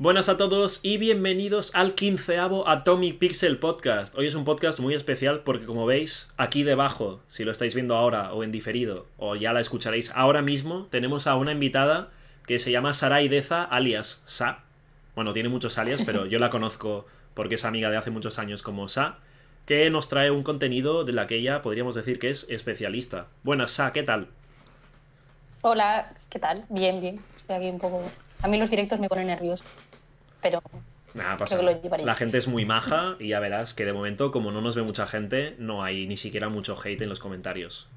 Buenas a todos y bienvenidos al quinceavo Atomic Pixel Podcast. Hoy es un podcast muy especial porque como veis, aquí debajo, si lo estáis viendo ahora o en diferido, o ya la escucharéis ahora mismo, tenemos a una invitada que se llama Sara Ideza, alias Sa. Bueno, tiene muchos alias, pero yo la conozco porque es amiga de hace muchos años como Sa, que nos trae un contenido de la que ella podríamos decir que es especialista. Buenas, Sa, ¿qué tal? Hola, ¿qué tal? Bien, bien. Estoy aquí un poco... A mí los directos me ponen nerviosos pero Nada, pasa La gente es muy maja y ya verás que de momento, como no nos ve mucha gente, no hay ni siquiera mucho hate en los comentarios.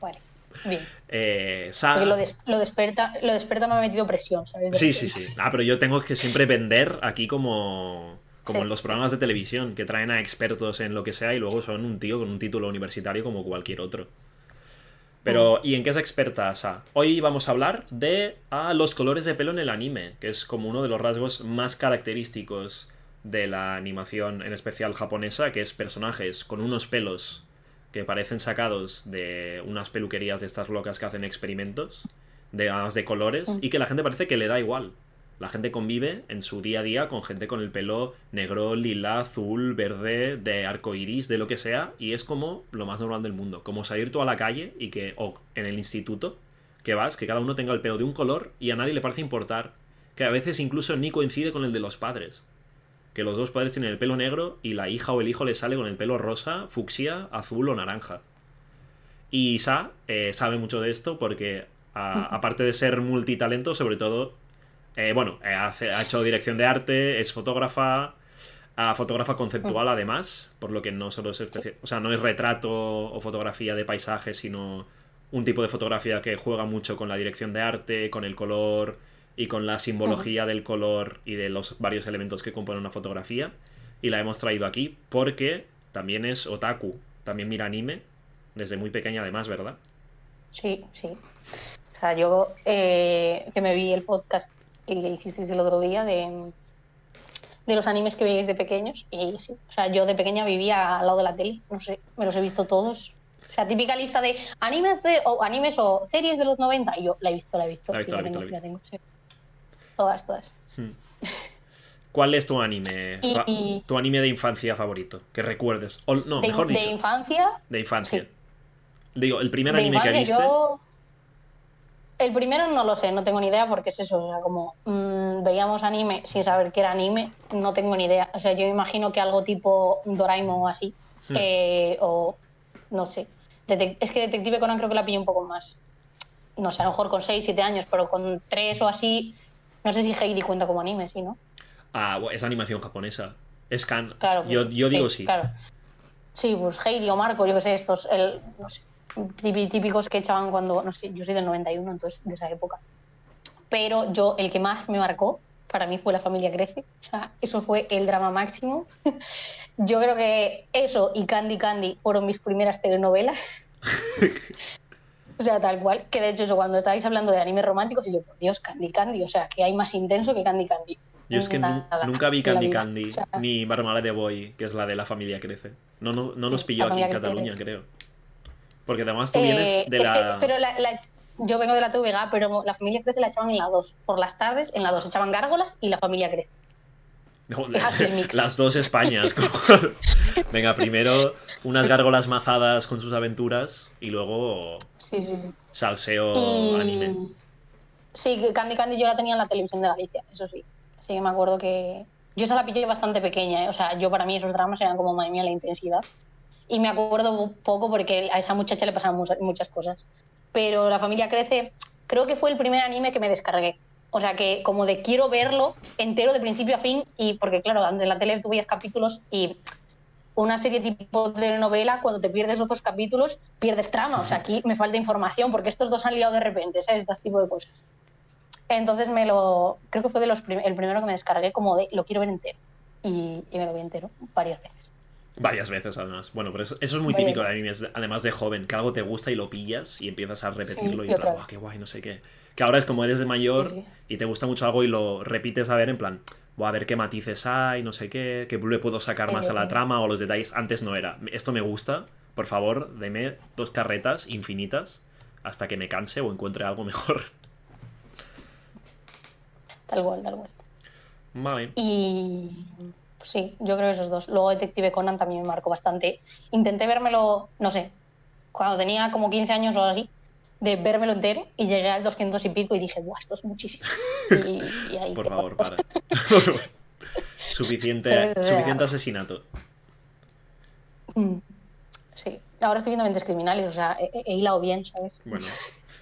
Vale, bien. Eh, lo, lo, desperta, lo desperta me ha metido presión, ¿sabes? sí, sí, sí. Ah, pero yo tengo que siempre vender aquí como, como en los programas de televisión, que traen a expertos en lo que sea y luego son un tío con un título universitario como cualquier otro. Pero, ¿y en qué es experta Asa? Hoy vamos a hablar de ah, los colores de pelo en el anime, que es como uno de los rasgos más característicos de la animación, en especial japonesa, que es personajes con unos pelos que parecen sacados de unas peluquerías de estas locas que hacen experimentos, de, de colores, y que la gente parece que le da igual. La gente convive en su día a día con gente con el pelo negro, lila, azul, verde, de arco iris, de lo que sea, y es como lo más normal del mundo. Como salir tú a la calle y que, o en el instituto, que vas, que cada uno tenga el pelo de un color y a nadie le parece importar, que a veces incluso ni coincide con el de los padres. Que los dos padres tienen el pelo negro y la hija o el hijo le sale con el pelo rosa, fucsia, azul o naranja. Y Sa eh, sabe mucho de esto porque, aparte de ser multitalento, sobre todo eh, bueno, eh, ha hecho dirección de arte, es fotógrafa, fotógrafa conceptual mm. además, por lo que no solo es o sea, no es retrato o fotografía de paisaje, sino un tipo de fotografía que juega mucho con la dirección de arte, con el color y con la simbología del color y de los varios elementos que componen una fotografía. Y la hemos traído aquí porque también es otaku, también mira anime, desde muy pequeña además, ¿verdad? Sí, sí. O sea, yo eh, que me vi el podcast que hicisteis el otro día de, de los animes que veíais de pequeños. Y sí, o sea, yo de pequeña vivía al lado de la tele, no sé, me los he visto todos. O sea, típica lista de animes, de, o, animes o series de los 90. Y yo la he visto, la he visto. sí, la, tengo, la tengo, Todas, todas. Hmm. ¿Cuál es tu anime? tu anime de infancia favorito? Que recuerdes. O, no, de, mejor dicho. ¿De infancia? De infancia. Digo, el primer anime que viste. El primero no lo sé, no tengo ni idea porque es eso, o sea, como mm, veíamos anime sin saber que era anime, no tengo ni idea. O sea, yo imagino que algo tipo Doraemon o así, hmm. eh, o no sé. es que Detective Conan creo que la pillé un poco más, no sé, a lo mejor con 6, 7 años, pero con 3 o así, no sé si Heidi cuenta como anime, ¿sí, no? Ah, es animación japonesa. Es can. yo, yo, digo sí. Claro. Sí, pues Heidi o Marco, yo qué sé, estos, el, no sé típicos que echaban cuando, no sé, yo soy del 91, entonces de esa época. Pero yo, el que más me marcó, para mí fue La familia crece. O sea, eso fue el drama máximo. yo creo que eso y Candy Candy fueron mis primeras telenovelas. o sea, tal cual. Que de hecho, eso, cuando estáis hablando de anime románticos, yo, por Dios, Candy Candy. O sea, que hay más intenso que Candy Candy. Yo es que nunca vi Candy Candy, ni Marmalade de Boy, que es la de La familia crece. No, no, no nos pilló aquí en Cataluña, creo. Porque además tú vienes eh, de la... pero yo vengo de la TVG, pero la familia crece la echaban en la 2. Por las tardes, en la 2 echaban gárgolas y la familia crece. las dos Españas. Venga, primero unas gárgolas mazadas con sus aventuras y luego sí, sí, sí. salseo anime. Sí, Candy Candy yo la tenía en la televisión de Galicia, eso sí. Así que me acuerdo que. Yo esa la pillé bastante pequeña, ¿eh? o sea, yo para mí esos dramas eran como, madre mía, la intensidad y me acuerdo poco porque a esa muchacha le pasaban muchas, cosas. Pero La familia crece, creo que fue el primer anime que me descargué. O sea que como de quiero verlo entero de principio a fin y porque claro, en la tele tú veías capítulos y una serie tipo de novela, cuando te pierdes otros capítulos, pierdes trama. O sea, aquí me falta información porque estos dos han liado de repente, ¿sabes? Este tipo de cosas. Entonces me lo, creo que fue de los el primero que me descargué como de lo quiero ver entero. Y, y me lo vi entero varias veces. Varias veces, además. Bueno, pero eso, es muy típico de animes, además de joven, que algo te gusta y lo pillas y empiezas a repetirlo y en plan, qué guay, no sé qué. Que ahora es como eres de mayor y te gusta mucho algo y lo repites a ver en plan, voy a ver qué matices hay, no sé qué, qué le puedo sacar más a la trama o los detalles. Antes no era. Esto me gusta, por favor, deme dos carretas infinitas hasta que me canse o encuentre algo mejor. Tal cual, tal cual. Vale. Y pues sí, yo creo que esos dos. Luego Detective Conan también me marcó bastante. Intenté vérmelo, no sé, cuando tenía como 15 años o así, de vérmelo entero y llegué al 200 y pico y dije, ¡buah, esto es muchísimo! Y, y ahí Por favor, para. suficiente, suficiente asesinato. Mm, Sí, ahora estoy viendo mentes criminales, o sea, he, he hilado bien, ¿sabes? Bueno.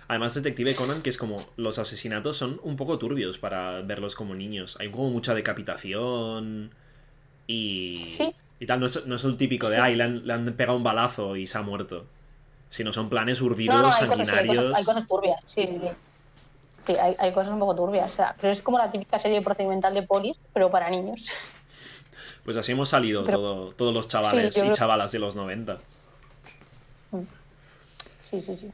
Además, Detective Conan, que es como los asesinatos son un poco turbios para verlos como niños. Hay como mucha decapitación y. Sí. Y tal, no es, no es el típico de, ay, le han, le han pegado un balazo y se ha muerto. Sino son planes urdidos, No, no, hay cosas, sí, hay sanguinarios. cosas, hay cosas turbias, sí, sí, sí. Sí, hay, hay cosas un poco turbias, o sea, pero es como la típica serie procedimental de polis, pero para niños. Pues así hemos salido Pero- todo- todos los chavales Sí, y creo- chavalas de los 90. Sí, sí, sí.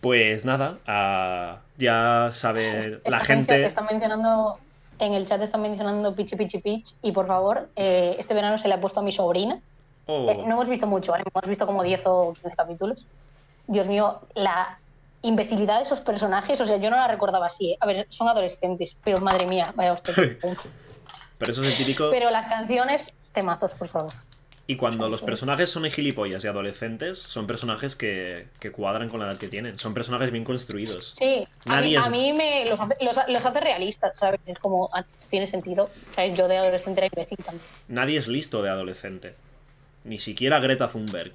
Pues nada, ah, ya sabe la Están gente. mencio- Están mencionando, en el chat están mencionando Pichi Pichi Pitch, y por favor, eh, este verano se le ha puesto a mi sobrina. Oh, Eh, no hemos visto mucho, ¿vale? hemos visto como 10 o 15 capítulos. Dios mío, la imbecilidad de esos personajes, o sea, yo no la recordaba así. ¿eh? A ver, son adolescentes, pero madre mía, vaya hostia. Pero eso es el típico. Pero las canciones, temazos, por favor. Y cuando los personajes son gilipollas y adolescentes, son personajes que, que cuadran con la edad que tienen. Son personajes bien construidos. Sí, a Nadie mí, es- a mí me los hace, los, los hace realistas, ¿sabes? Es como, ah, tiene sentido. ¿sabes? Yo de adolescente era imbécil también. Nadie es listo de adolescente. Ni siquiera Greta Thunberg.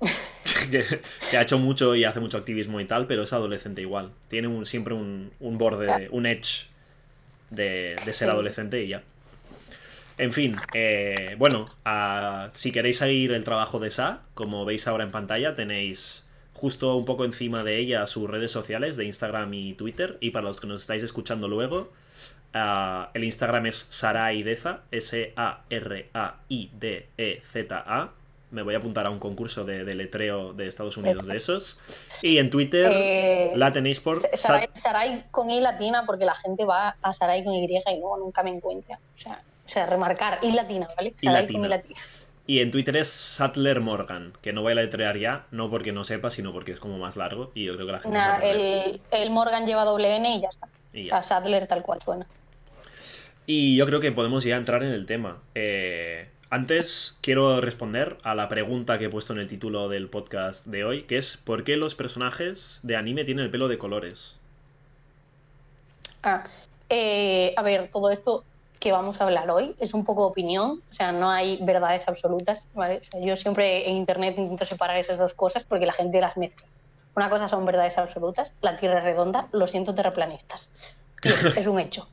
que, que ha hecho mucho y hace mucho activismo y tal, pero es adolescente igual. Tiene un, siempre un, un borde, Claro. un edge de, de ser Sí. adolescente y ya. En fin, eh, bueno, si queréis seguir el trabajo de Sa, como veis ahora en pantalla, tenéis justo un poco encima de ella sus redes sociales de Instagram y Twitter. Y para los que nos estáis escuchando luego, ah, el Instagram es Saraideza, S-A-R-A-I-D-E-Z-A. Me voy a apuntar a un concurso de, de letreo de Estados Unidos de esos. Y en Twitter Eh, la tenéis por... Sa- Sarai, Sarai con I latina, porque la gente va a Sarai con Y y luego nunca me encuentra. O sea, o sea remarcar I latina, ¿vale? Sarai latina. I latina. Y en Twitter es Sattler Morgan, que no voy a letrear ya, no porque no sepa, sino porque es como más largo y yo creo que la gente Nah, el, el Morgan lleva doble N y ya está. Y O ya sea, Sadler tal cual suena. Y yo creo que podemos ya entrar en el tema. Eh, antes quiero responder a la pregunta que he puesto en el título del podcast de hoy, que es ¿por qué los personajes de anime tienen el pelo de colores? Ah, eh, a ver, todo esto que vamos a hablar hoy es un poco opinión, o sea, no hay verdades absolutas, ¿vale? O sea, yo siempre en internet intento separar esas dos cosas porque la gente las mezcla. Una cosa son verdades absolutas, la Tierra es redonda, lo siento terraplanistas. Es un hecho.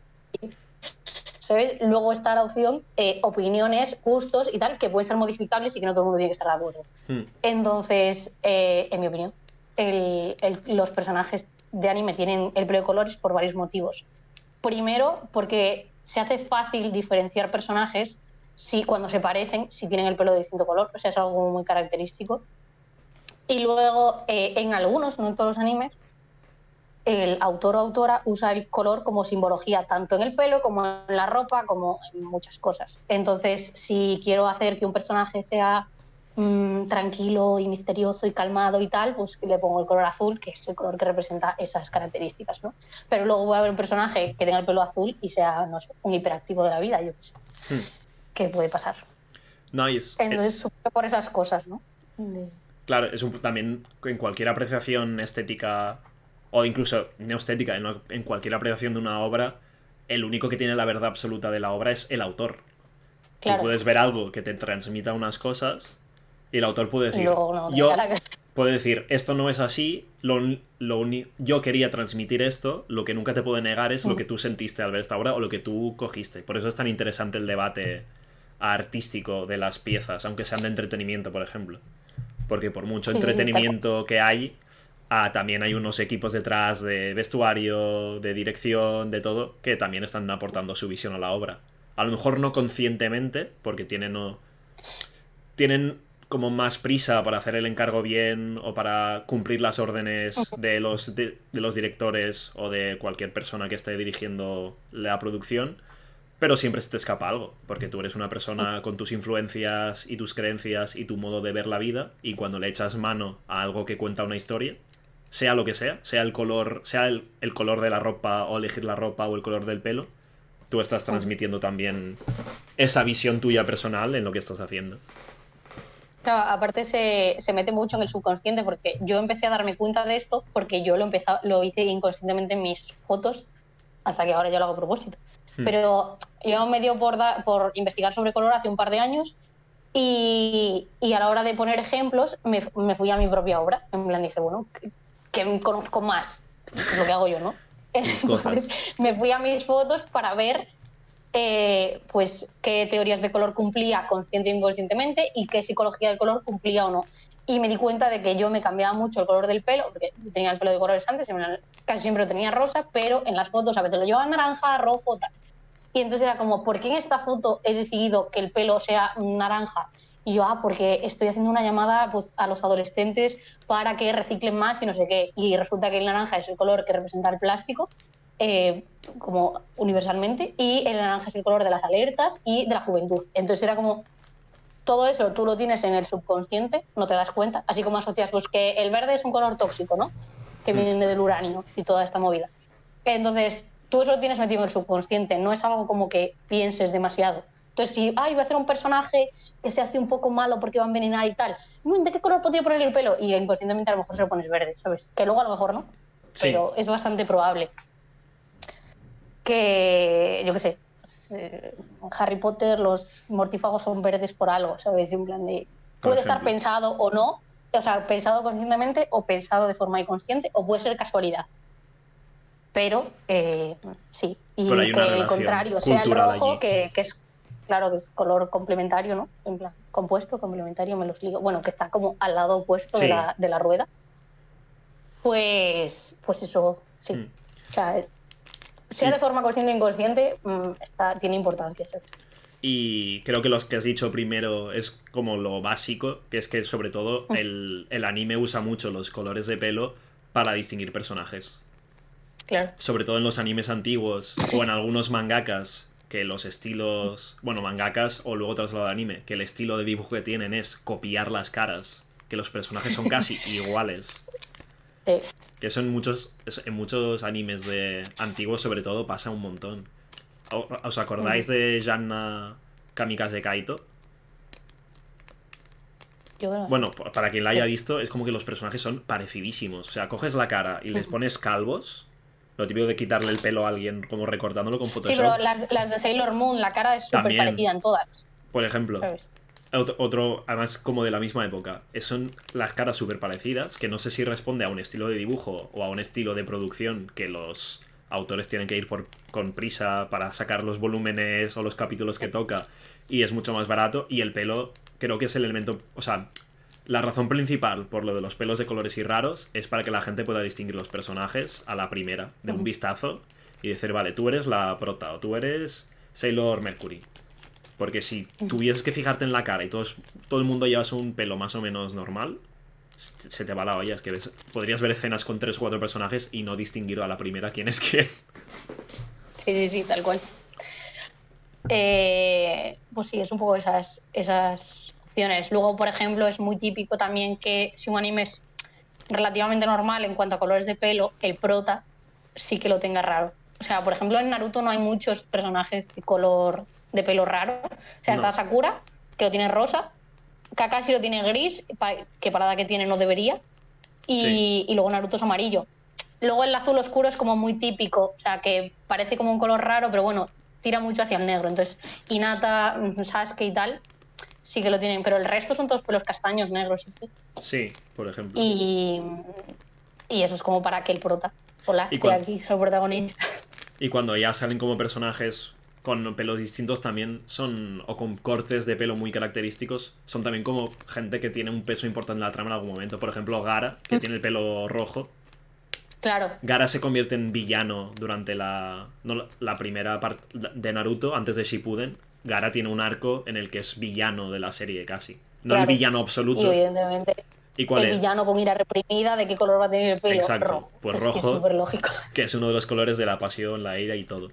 ¿Sabes? Luego está la opción eh, opiniones, gustos y tal, que pueden ser modificables y que no todo el mundo tiene que estar de acuerdo. Hmm. Entonces, eh, en mi opinión, el- el- los personajes de anime tienen el pelo de colores por varios motivos. Primero, porque se hace fácil diferenciar personajes si, cuando se parecen, si tienen el pelo de distinto color. O sea, es algo muy característico. Y luego, eh, en algunos, no en todos los animes, el autor o autora usa el color como simbología, tanto en el pelo como en la ropa, como en muchas cosas. Entonces, si quiero hacer que un personaje sea mm, tranquilo y misterioso y calmado y tal, pues le pongo el color azul, que es el color que representa esas características, ¿no? Pero luego voy a ver un personaje que tenga el pelo azul y sea, no sé, un hiperactivo de la vida, yo qué sé. Hmm. ¿Qué puede pasar? Nice. Eh, Entonces, supongo que por esas cosas, ¿no? De- Claro, es un- también en cualquier apreciación estética, o incluso no estética, en, en cualquier apreciación de una obra, el único que tiene la verdad absoluta de la obra es el autor. Claro. Tú puedes ver algo que te transmita unas cosas y el autor puede decir, no, yo que- puede decir, esto no es así, lo, lo yo quería transmitir esto, lo que nunca te puedo negar es lo que tú sentiste al ver esta obra o lo que tú cogiste. Por eso es tan interesante el debate artístico de las piezas, aunque sean de entretenimiento, por ejemplo. Porque por mucho Sí, entretenimiento que hay, ah, también hay unos equipos detrás de vestuario, de dirección, de todo, que también están aportando su visión a la obra. A lo mejor no conscientemente, porque tienen, tienen como más prisa para hacer el encargo bien o para cumplir las órdenes de los, de, de los directores o de cualquier persona que esté dirigiendo la producción, pero siempre se te escapa algo, porque tú eres una persona con tus influencias y tus creencias y tu modo de ver la vida, y cuando le echas mano a algo que cuenta una historia, sea lo que sea, sea el color, sea el, el color de la ropa o elegir la ropa o el color del pelo, tú estás transmitiendo también esa visión tuya personal en lo que estás haciendo. Claro, aparte se, se, mete mucho en el subconsciente porque yo empecé a darme cuenta de esto porque yo lo, empezaba, lo hice inconscientemente en mis fotos hasta que ahora ya lo hago a propósito. Hmm. Pero yo me dio por, por investigar sobre color hace un par de años y, y a la hora de poner ejemplos me, me, fui a mi propia obra. En plan dije, bueno, que, conozco más, lo que hago yo, ¿no? Entonces me fui a mis fotos para ver eh, pues qué teorías de color cumplía consciente e inconscientemente y qué psicología del color cumplía o no. Y me di cuenta de que yo me cambiaba mucho el color del pelo, porque tenía el pelo de colores antes, casi siempre lo tenía rosa, pero en las fotos a veces lo llevaba naranja, rojo, tal. Y entonces era como, ¿por qué en esta foto he decidido que el pelo sea naranja? Y yo, ah, porque estoy haciendo una llamada pues, a los adolescentes para que reciclen más y no sé qué. Y resulta que el naranja es el color que representa el plástico, eh, como universalmente, y el naranja es el color de las alertas y de la juventud. Entonces era como, todo eso tú lo tienes en el subconsciente, no te das cuenta, así como asocias pues que el verde es un color tóxico, ¿no? Que viene del uranio y toda esta movida. Entonces, tú eso lo tienes metido en el subconsciente, no es algo como que pienses demasiado. Entonces, si, ay, voy a hacer un personaje que se hace un poco malo porque va a envenenar y tal, ¿de qué color podría poner el pelo? Y inconscientemente a lo mejor se lo pones verde, ¿sabes? Que luego a lo mejor no, pero es bastante probable. Que, yo qué sé, Harry Potter los mortífagos son verdes por algo, ¿sabes? En plan de, puede estar pensado o no, o sea, pensado conscientemente o pensado de forma inconsciente, o puede ser casualidad. Pero eh, sí, y que el contrario sea el rojo, que, que, es claro que es color complementario, ¿no? En plan, compuesto, complementario, me lo explico. Bueno, que está como al lado opuesto de, la, de, la, rueda. Pues, pues eso, sí. Mm. O sea, sea de forma consciente o inconsciente, mm, está, tiene importancia. Y creo que lo que has dicho primero es como lo básico, que es que sobre todo mm. el, el, anime usa mucho los colores de pelo para distinguir personajes. Claro. Sobre todo en los animes antiguos o en algunos mangakas, que los estilos, bueno, mangakas o luego trasladado al anime, que el estilo de dibujo que tienen es copiar las caras, que los personajes son casi iguales. Que eso en muchos, en muchos animes de antiguos, sobre todo, pasa un montón. ¿Os acordáis de Janna Kamikaze Kaito? Bueno, para quien la haya visto, es como que los personajes son parecidísimos. O sea, coges la cara y les pones calvos. Lo típico de quitarle el pelo a alguien, como recortándolo con Photoshop. Sí, pero las, de Sailor Moon, la cara es súper parecida en todas. Por ejemplo. Otro, además como de la misma época, son las caras súper parecidas, que no sé si responde a un estilo de dibujo o a un estilo de producción que los autores tienen que ir por, con prisa para sacar los volúmenes o los capítulos que toca y es mucho más barato y el pelo creo que es el elemento, o sea, la razón principal por lo de los pelos de colores y raros es para que la gente pueda distinguir los personajes a la primera, de un vistazo y decir, vale, tú eres la prota o tú eres Sailor Mercury porque si tuvieses que fijarte en la cara y todos, todo el mundo llevas un pelo más o menos normal, se te va la olla. Es que podrías ver escenas con tres o cuatro personajes y no distinguir a la primera quién es quién. Sí, sí, sí, tal cual. Eh, pues sí, es un poco esas, esas opciones. Luego, por ejemplo, es muy típico también que si un anime es relativamente normal en cuanto a colores de pelo, el prota sí que lo tenga raro. O sea, por ejemplo, en Naruto no hay muchos personajes de color de pelo raro. O sea, está Sakura, que lo tiene rosa, Kakashi lo tiene gris, que para la que tiene no debería, y, luego Naruto es amarillo. Luego el azul oscuro es como muy típico, o sea, que parece como un color raro, pero bueno, tira mucho hacia el negro. Entonces, Hinata, Sasuke y tal, sí que lo tienen, pero el resto son todos pelos castaños, negros. Sí, por ejemplo. Y, y eso es como para que el prota. Hola, estoy aquí, soy protagonista. Y cuando ya salen como personajes con pelos distintos también son, o con cortes de pelo muy característicos, son también como gente que tiene un peso importante en la trama en algún momento. Por ejemplo, Gara, que mm. tiene el pelo rojo. Claro. Gara se convierte en villano durante la, la primera parte de Naruto, antes de Shippuden. Gara tiene un arco en el que es villano de la serie casi. No el villano absoluto. Y evidentemente. ¿Y cuál el villano con ira reprimida, ¿de qué color va a tener el pelo? Exacto. Rojo. Pues rojo. Que es lógico. Que es uno de los colores de la pasión, la ira y todo.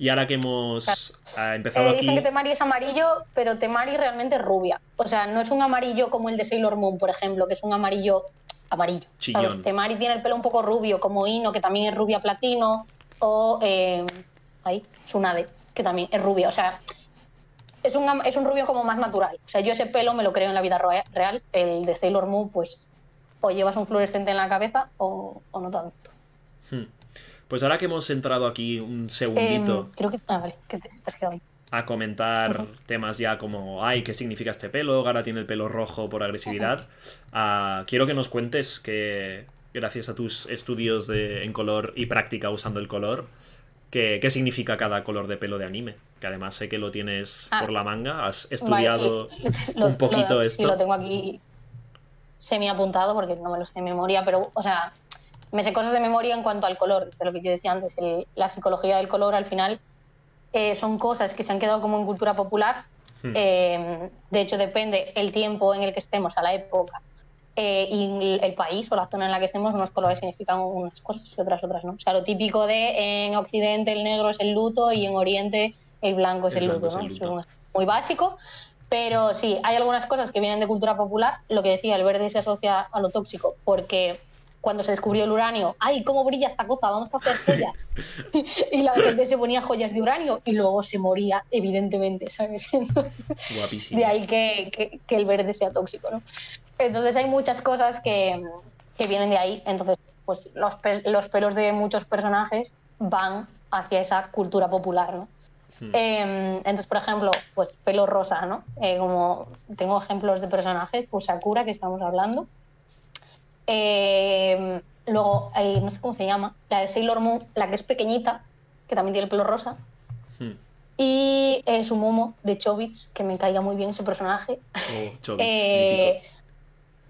Y ahora que hemos ah, empezado eh, aquí... Dicen que Temari es amarillo, pero Temari realmente es rubia. O sea, no es un amarillo como el de Sailor Moon, por ejemplo, que es un amarillo amarillo. Temari tiene el pelo un poco rubio, como Ino, que también es rubia platino, o... Eh, ahí, Tsunade, que también es rubia. O sea, es un, es un rubio como más natural. O sea, yo ese pelo me lo creo en la vida real. El de Sailor Moon, pues, o llevas un fluorescente en la cabeza o, no tanto. Hmm. Pues ahora que hemos entrado aquí un segundito. Em, creo que. Ah, vale, que te estás quedando a comentar temas ya como, ay, ¿qué significa este pelo? Gara tiene el pelo rojo por agresividad. Ah, quiero que nos cuentes que, gracias a tus estudios de, en color y práctica usando el color, qué, qué significa cada color de pelo de anime. Que además sé que lo tienes ah. por la manga, has estudiado un poquito esto. Sí, lo tengo aquí semi apuntado porque no me lo sé de memoria, pero, o sea, me sé cosas de memoria en cuanto al color, de lo que yo decía antes, la psicología del color al final eh, son cosas que se han quedado como en cultura popular. Hmm. Eh, de hecho, depende el tiempo en el que estemos, a la época, eh, y el país o la zona en la que estemos, unos colores significan unas cosas y otras otras no. O sea, lo típico de en Occidente el negro es el luto y en Oriente el blanco es el, luto, ¿no? Es muy básico, pero sí, hay algunas cosas que vienen de cultura popular. Lo que decía, el verde se asocia a lo tóxico porque cuando se descubrió el uranio, ¡ay, cómo brilla esta cosa! Vamos a hacer joyas. y la gente se ponía joyas de uranio y luego se moría, evidentemente, ¿sabes? Guapísimo. De ahí que, el verde sea tóxico, ¿no? Entonces hay muchas cosas que, vienen de ahí. Entonces, pues los, los, pelos de muchos personajes van hacia esa cultura popular, ¿no? Hmm. Em, entonces, por ejemplo, pues pelo rosa, ¿no? Eh, como tengo ejemplos de personajes, pues Sakura, que estamos hablando, eh, luego, no sé cómo se llama, la de Sailor Moon, la que es pequeñita, que también tiene el pelo rosa. Hmm. Y eh, su momo de Chobits, que me caía muy bien su personaje. Oh, eh,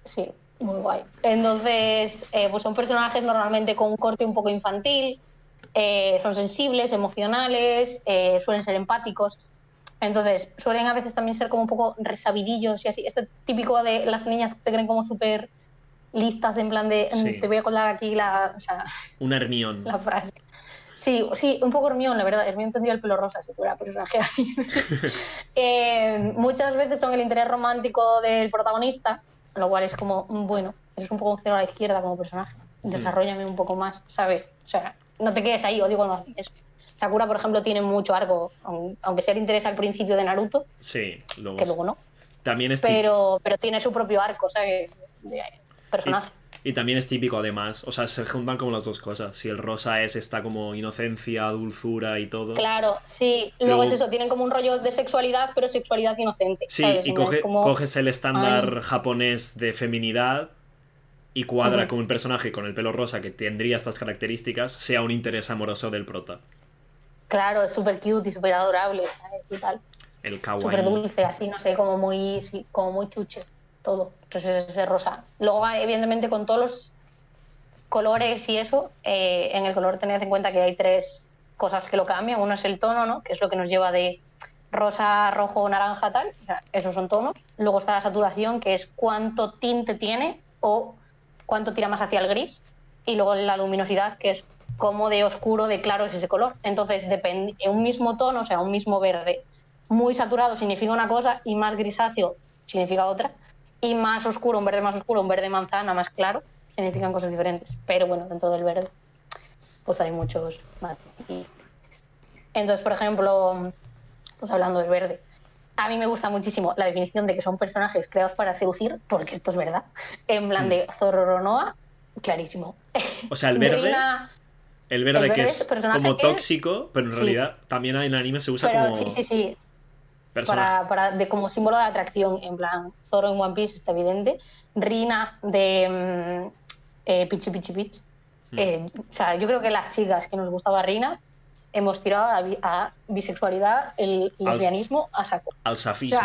sí, muy guay. Entonces, pues son personajes normalmente con un corte un poco infantil, son sensibles, emocionales, suelen ser empáticos. Entonces, suelen a veces también ser como un poco resabidillos y así. Este típico de las niñas que te creen como súper listas en plan de mm, te voy a colar aquí la. O sea, un hermión. La frase. Sí, sí, un poco Hermión, la verdad. Hermión tendría el pelo rosa si fuera personaje así. eh, muchas veces son el interés romántico del protagonista, lo cual es como, mm, bueno, eres un poco un cero a la izquierda como personaje. Hmm. Desarrollame un poco más, ¿sabes? O sea, no te quedes ahí, o digo, no, eso. Sakura, por ejemplo, tiene mucho arco, aunque sea el interés al principio de Naruto. Sí, luego. Que luego no. También es pero, pero tiene su propio arco, o sea, que, personaje. Y, también es típico además, o sea, se juntan como las dos cosas. Si el rosa es esta como inocencia, dulzura y todo. Claro, sí. Luego, es eso, tienen como un rollo de sexualidad, pero sexualidad inocente. Sí, y coges el estándar japonés de feminidad y cuadra con un personaje con el pelo rosa que tendría estas características, sea un interés amoroso del prota. Claro, es súper cute y súper adorable, Y tal. El kawaii. Súper dulce, así, no sé, como muy, como muy chuche todo. Entonces ese rosa. Luego, evidentemente, con todos los colores y eso, eh, en el color tened en cuenta que hay tres cosas que lo cambian. Uno es el tono, ¿no? Que es lo que nos lleva de rosa, rojo, naranja, tal. O sea, esos son tonos. Luego está la saturación, que es cuánto tinte tiene o cuánto tira más hacia el gris. Y luego la luminosidad, que es cómo de oscuro, de claro es ese color. Entonces, depende, en un mismo tono, o sea, un mismo verde, muy saturado significa una cosa y más grisáceo significa otra y más oscuro, un verde más oscuro, un verde manzana más claro, significan cosas diferentes. Pero bueno, dentro del verde, pues hay muchos matices. Entonces, por ejemplo, pues hablando del verde, a mí me gusta muchísimo la definición de que son personajes creados para seducir, porque esto es verdad. En plan de hmm. Zorro clarísimo. O sea, el verde. el verde, que es como tóxico, pero en realidad también en anime se usa como. Sí, sí, sí para, para de, como símbolo de atracción, en plan, Zoro en One Piece está evidente, Rina de mm, eh, Pichi Pichi Pitch. Hmm. Eh, o sea, yo creo que las chicas que nos gustaba Rina hemos tirado a, bisexualidad, el lesbianismo a saco. Al safismo.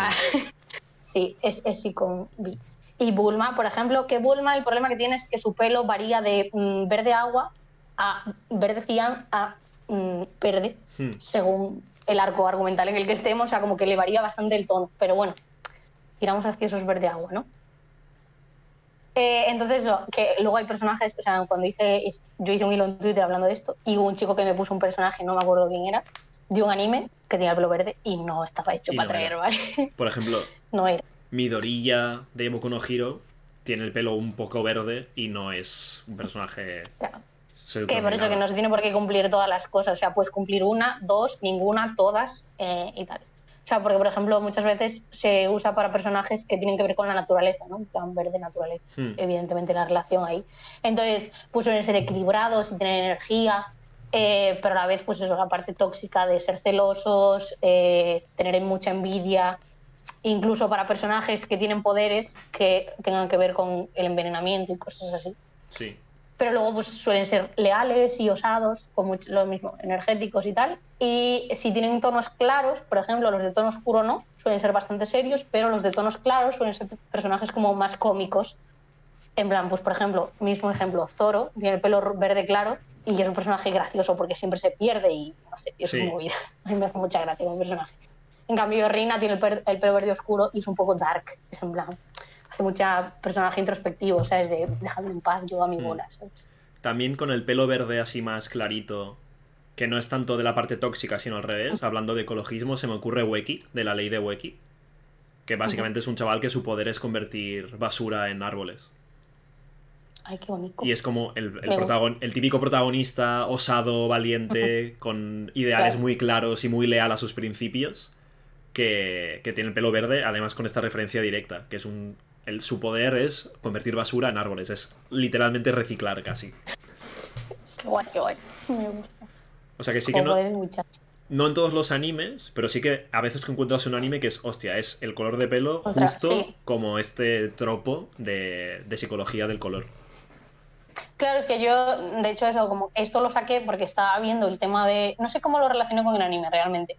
sí, es, es sí con bi. Y Bulma, por ejemplo, que Bulma el problema que tiene es que su pelo varía de mm, verde agua a verde cian a mm, verde, hmm. según el arco argumental en el que estemos, o sea, como que le varía bastante el tono, pero bueno, tiramos hacia esos verde agua, ¿no? Eh, entonces, que luego hay personajes, o sea, cuando hice, yo hice un hilo en Twitter hablando de esto, y hubo un chico que me puso un personaje, no me acuerdo quién era, de un anime que tenía el pelo verde y no estaba hecho para traer, ¿vale? Por ejemplo, no era. Midorilla de Boku no Hiro tiene el pelo un poco verde y no es un personaje que por eso que no se tiene por qué cumplir todas las cosas. O sea, puedes cumplir una, dos, ninguna, todas eh, y tal. O sea, porque por ejemplo muchas veces se usa para personajes que tienen que ver con la naturaleza, ¿no? En plan verde naturaleza. Hmm. Evidentemente la relación ahí. Entonces, pues suelen ser equilibrados y tener energía, eh, pero a la vez, pues eso, la parte tóxica de ser celosos, eh, tener mucha envidia, incluso para personajes que tienen poderes que tengan que ver con el envenenamiento y cosas así. Sí pero luego pues suelen ser leales y osados, como lo mismo, energéticos y tal. Y si tienen tonos claros, por ejemplo, los de tono oscuro no, suelen ser bastante serios, pero los de tonos claros suelen ser personajes como más cómicos. En plan, pues por ejemplo, mismo ejemplo, Zoro tiene el pelo verde claro y es un personaje gracioso porque siempre se pierde y no sé, es muy... A mí me hace mucha gracia como personaje. En cambio, Reina tiene el, el pelo verde oscuro y es un poco dark, es en plan, hace mucha personaje introspectivo, ¿sabes? De dejadme en paz, yo a mi mm. bola, También con el pelo verde así más clarito, que no es tanto de la parte tóxica, sino al revés. Hablando de ecologismo, se me ocurre Weki, de la ley de Weki. Que básicamente es un chaval que su poder es convertir basura en árboles. Ay, qué bonito. Y es como el, el, típico protagonista osado, valiente, con ideales muy claros y muy leal a sus principios, que, que, tiene el pelo verde, además con esta referencia directa, que es un su poder es convertir basura en árboles. Es literalmente reciclar casi. Qué guay, qué guay. Me gusta. O sea que sí que no. No en todos los animes, pero sí que a veces que encuentras un anime que es, hostia, es el color de pelo justo como este tropo de, de psicología del color. Claro, es que yo, de hecho, eso, como esto lo saqué porque estaba viendo el tema de. No sé cómo lo relaciono con el anime realmente,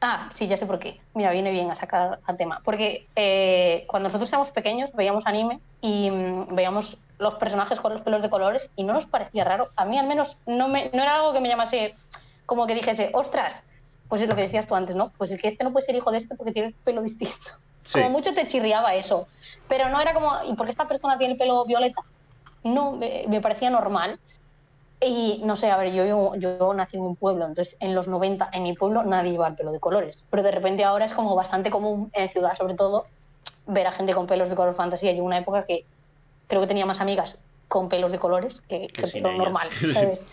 Ah, sí, ya sé por qué. Mira, viene bien a sacar al tema. Porque eh, cuando nosotros éramos pequeños veíamos anime y mm, veíamos los personajes con los pelos de colores y no nos parecía raro. A mí al menos no, me, no era algo que me llamase, como que dijese, ostras, pues es lo que decías tú antes, ¿no? Pues es que este no puede ser hijo de este porque tiene el pelo distinto. Como mucho te chirriaba eso. Pero no era como, ¿y por qué esta persona tiene el pelo violeta? No, me parecía normal. Y no sé, a ver, yo, yo, nací en un pueblo, entonces en los 90 en mi pueblo nadie iba al pelo de colores, pero de repente ahora es como bastante común en ciudad, sobre todo, ver a gente con pelos de color fantasía. Yo una época que creo que tenía más amigas con pelos de colores que, que, pelo normal, ¿sabes?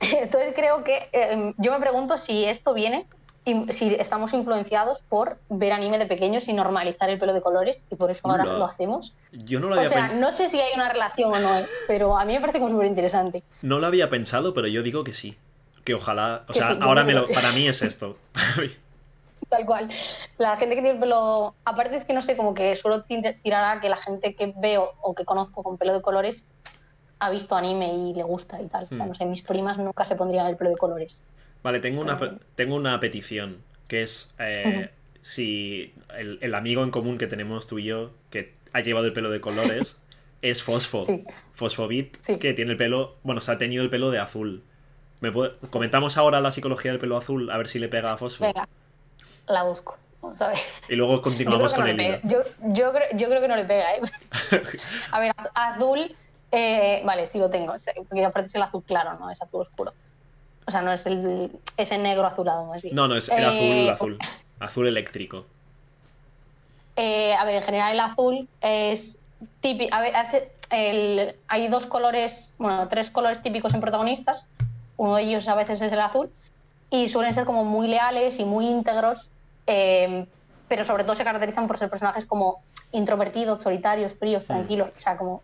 Entonces creo que eh, yo me pregunto si esto viene si estamos influenciados por ver anime de pequeños y normalizar el pelo de colores y por eso ahora lo hacemos. Yo no lo había O sea, no sé si hay una relación o no, pero a mí me parece como súper interesante. No lo había pensado, pero yo digo que sí. Que ojalá, o sea, ahora me lo, para mí es esto. Tal cual. La gente que tiene el pelo, aparte es que no sé, como que suelo tirar a que la gente que veo o que conozco con pelo de colores ha visto anime y le gusta y tal. O sea, hmm. no sé, mis primas nunca se pondrían el pelo de colores. Vale, tengo una, tengo una petición, que es eh, si el, amigo en común que tenemos tú y yo, que ha llevado el pelo de colores, es Fosfo, Fosfobit, que tiene el pelo, bueno, se ha tenido el pelo de azul. ¿Me Comentamos ahora la psicología del pelo azul, a ver si le pega a Fosfo. Venga, la busco. Vamos a ver. Y luego continuamos con el hilo. Yo, yo, creo, que no le pega, ¿eh? a ver, azul, eh, vale, sí lo tengo, porque aparte es el azul claro, ¿no? Es azul oscuro. O sea, no es el, ese negro azulado más bien. No, no, es el azul, eh, azul. Azul eléctrico. Eh, a ver, en general el azul es típico. A ver, hay dos colores, bueno, tres colores típicos en protagonistas. Uno de ellos a veces es el azul. Y suelen ser como muy leales y muy íntegros. Eh, pero sobre todo se caracterizan por ser personajes como introvertidos, solitarios, fríos, mm. tranquilos. O sea, como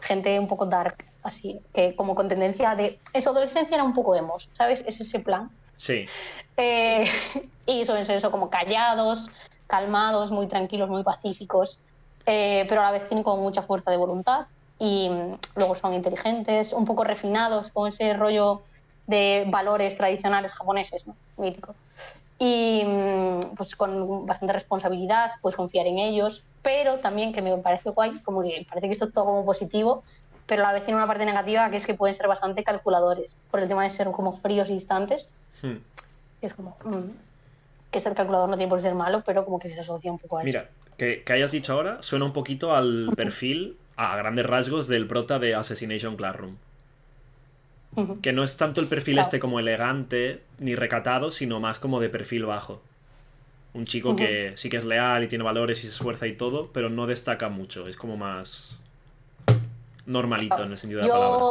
gente un poco dark así, que como con tendencia de... En su adolescencia era un poco emos, ¿sabes? Es ese plan. Sí. Eh, y suelen ser eso como callados, calmados, muy tranquilos, muy pacíficos, eh, pero a la vez tienen como mucha fuerza de voluntad y mm, luego son inteligentes, un poco refinados con ese rollo de valores tradicionales japoneses, ¿no? Mítico. Y mm, pues con bastante responsabilidad, pues confiar en ellos, pero también que me parece guay, como que parece que esto es todo como positivo, pero a la vez tiene una parte negativa que es que pueden ser bastante calculadores por el tema de ser como fríos y distantes. Hmm. Es como mm, que ser calculador no tiene por qué ser malo, pero como que se asocia un poco a eso. Mira, que, hayas dicho ahora suena un poquito al perfil, a grandes rasgos, del prota de Assassination Classroom. Que no es tanto el perfil este como elegante ni recatado, sino más como de perfil bajo. Un chico que sí que es leal y tiene valores y se esfuerza y todo, pero no destaca mucho. Es como más normalito en el sentido de la palabra.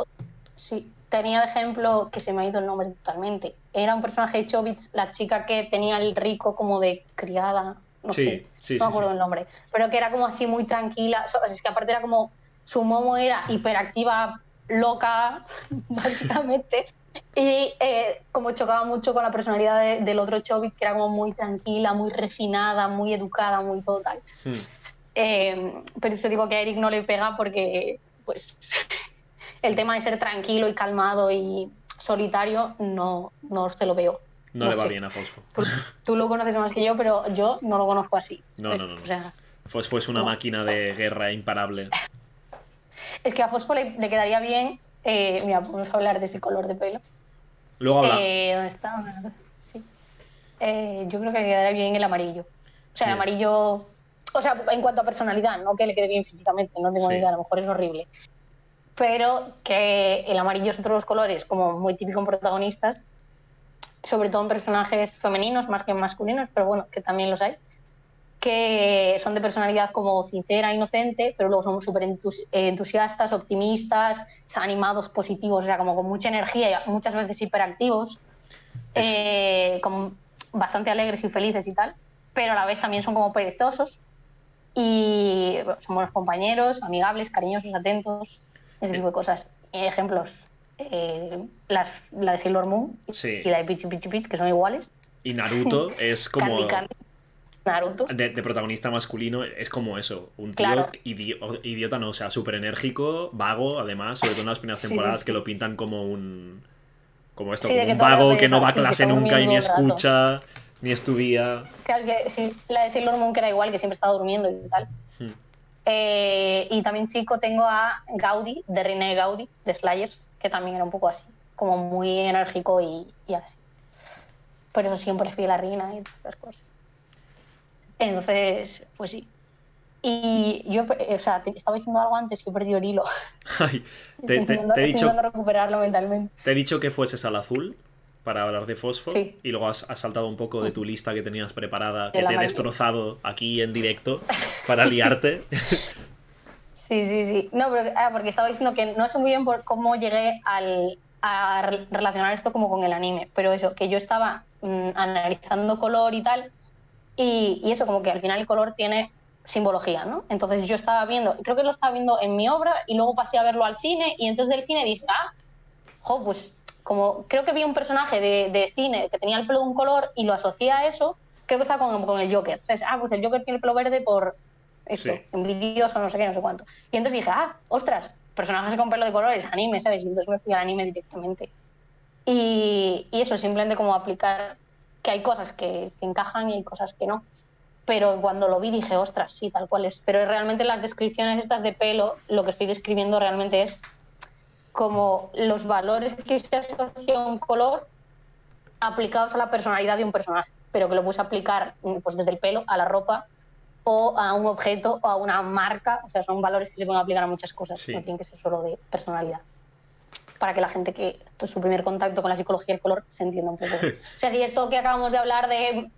Sí, tenía de ejemplo, que se me ha ido el nombre totalmente, era un personaje de Chobits, la chica que tenía el rico como de criada, no Sí, sé, sí, no sí, me acuerdo sí. el nombre, pero que era como así muy tranquila, so- es que aparte era como, su momo era hiperactiva, loca, básicamente, y eh, como chocaba mucho con la personalidad de- del otro Chobits, que era como muy tranquila, muy refinada, muy educada, muy total. Hmm. Eh, pero eso digo que a Eric no le pega porque, pues, el tema de ser tranquilo y calmado y solitario no, no se lo veo. No, No le va sé. bien a Fosfo. Tú, tú lo conoces más que yo, pero yo no lo conozco así. No, no, no, no. O sea, Fosfo es una No. máquina de guerra imparable. es que a Fosfo le, le quedaría bien. eh, mira, podemos hablar de ese color de pelo. Luego habla. Eh, ¿Dónde está? Sí. Eh, yo creo que le quedaría bien el amarillo. O sea, el amarillo. O sea, en cuanto a personalidad, no que le quede bien físicamente, no tengo Sí. ni idea, a lo mejor es horrible. Pero que el amarillo es otro de los colores como muy típico en protagonistas, sobre todo en personajes femeninos más que en masculinos, pero bueno, que también los hay, que son de personalidad como sincera, inocente, pero luego son súper entusi- eh, entusiastas, optimistas, animados, positivos, o sea, como con mucha energía y muchas veces hiperactivos, Es- eh, como bastante alegres y felices y tal, pero a la vez también son como perezosos y bueno, son buenos compañeros, amigables, cariñosos, atentos, ese tipo de cosas. Ejemplos, eh, las, la de Sailor Moon Sí. y la de Pichi Pichi Pitch, que son iguales. Y Naruto es como. Candy Candy, Naruto. De, de protagonista masculino es como eso, un tío Claro. idi- o- idiota, no, o sea, súper enérgico, vago, además, sobre todo en las primeras Sí, temporadas sí. que lo pintan como un... Como esto, como un vago que no va a clase nunca y ni todo el rato. escucha, ni estudia. Claro, es que sí, la de Sailor Moon que era igual, que siempre estaba durmiendo y tal. Hmm. Eh, y también chico tengo a Gaudi, de René Gaudi, de Slayers, que también era un poco así, como muy enérgico y, y así. Por eso siempre fui a la reina y todas estas cosas. Entonces, pues sí. Y yo, eh, o sea, te estaba diciendo algo antes que he perdido el hilo. Ay, te, te- te he dicho, recuperarlo mentalmente. te he dicho que fueses al azul para hablar de Fosfo Sí. y luego has, has saltado un poco de tu lista que tenías preparada, que te he destrozado aquí en directo para liarte. Sí, sí, sí. No, pero, ah, porque estaba diciendo que no sé muy bien por cómo llegué al, a re- relacionar esto como con el anime, pero eso, que yo estaba mm, analizando color y tal, y, y eso, como que al final el color tiene simbología, ¿no? Entonces yo estaba viendo, creo que lo estaba viendo en mi obra y luego pasé a verlo al cine y entonces del cine dije, ah, jo, pues como creo que vi un personaje de, de cine que tenía el pelo de un color y lo asocié a eso, creo que estaba con, con el Joker. O sea, es, ah, pues el Joker tiene el pelo verde por esto, Sí. envidioso, no sé qué, no sé cuánto. Y entonces dije, ah, ostras, personajes con pelo de colores, anime, ¿sabes? Y entonces me fui al anime directamente. Y, y eso, simplemente como aplicar que hay cosas que, que encajan y hay cosas que no. Pero cuando lo vi dije, ostras, sí, tal cual es. Pero realmente las descripciones estas de pelo, lo que estoy describiendo realmente es como los valores que se asocia a un color aplicados a la personalidad de un personaje, pero que lo puedes aplicar mm, pues, desde el pelo a la ropa o a un objeto o a una marca. O sea, son valores que se pueden aplicar a muchas cosas, Sí. no tienen que ser solo de personalidad. Para que la gente que esto es su primer contacto con la psicología del color se entienda un poco. o sea, si esto que acabamos de hablar de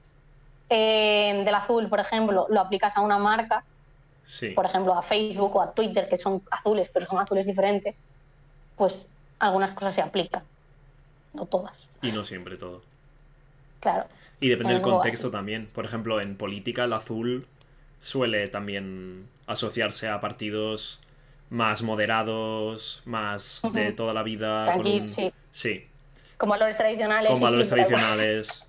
eh, del azul, por ejemplo, lo aplicas a una marca, Sí. por ejemplo, a Facebook o a Twitter, que son azules, pero son azules diferentes, pues algunas cosas se aplican, no todas, Y no siempre todo. claro. Y depende del contexto así. también. Por ejemplo, en política el azul suele también asociarse a partidos más moderados, más de toda la vida. Tranqui- un- sí. sí, Con valores tradicionales. con valores sí, tradicionales.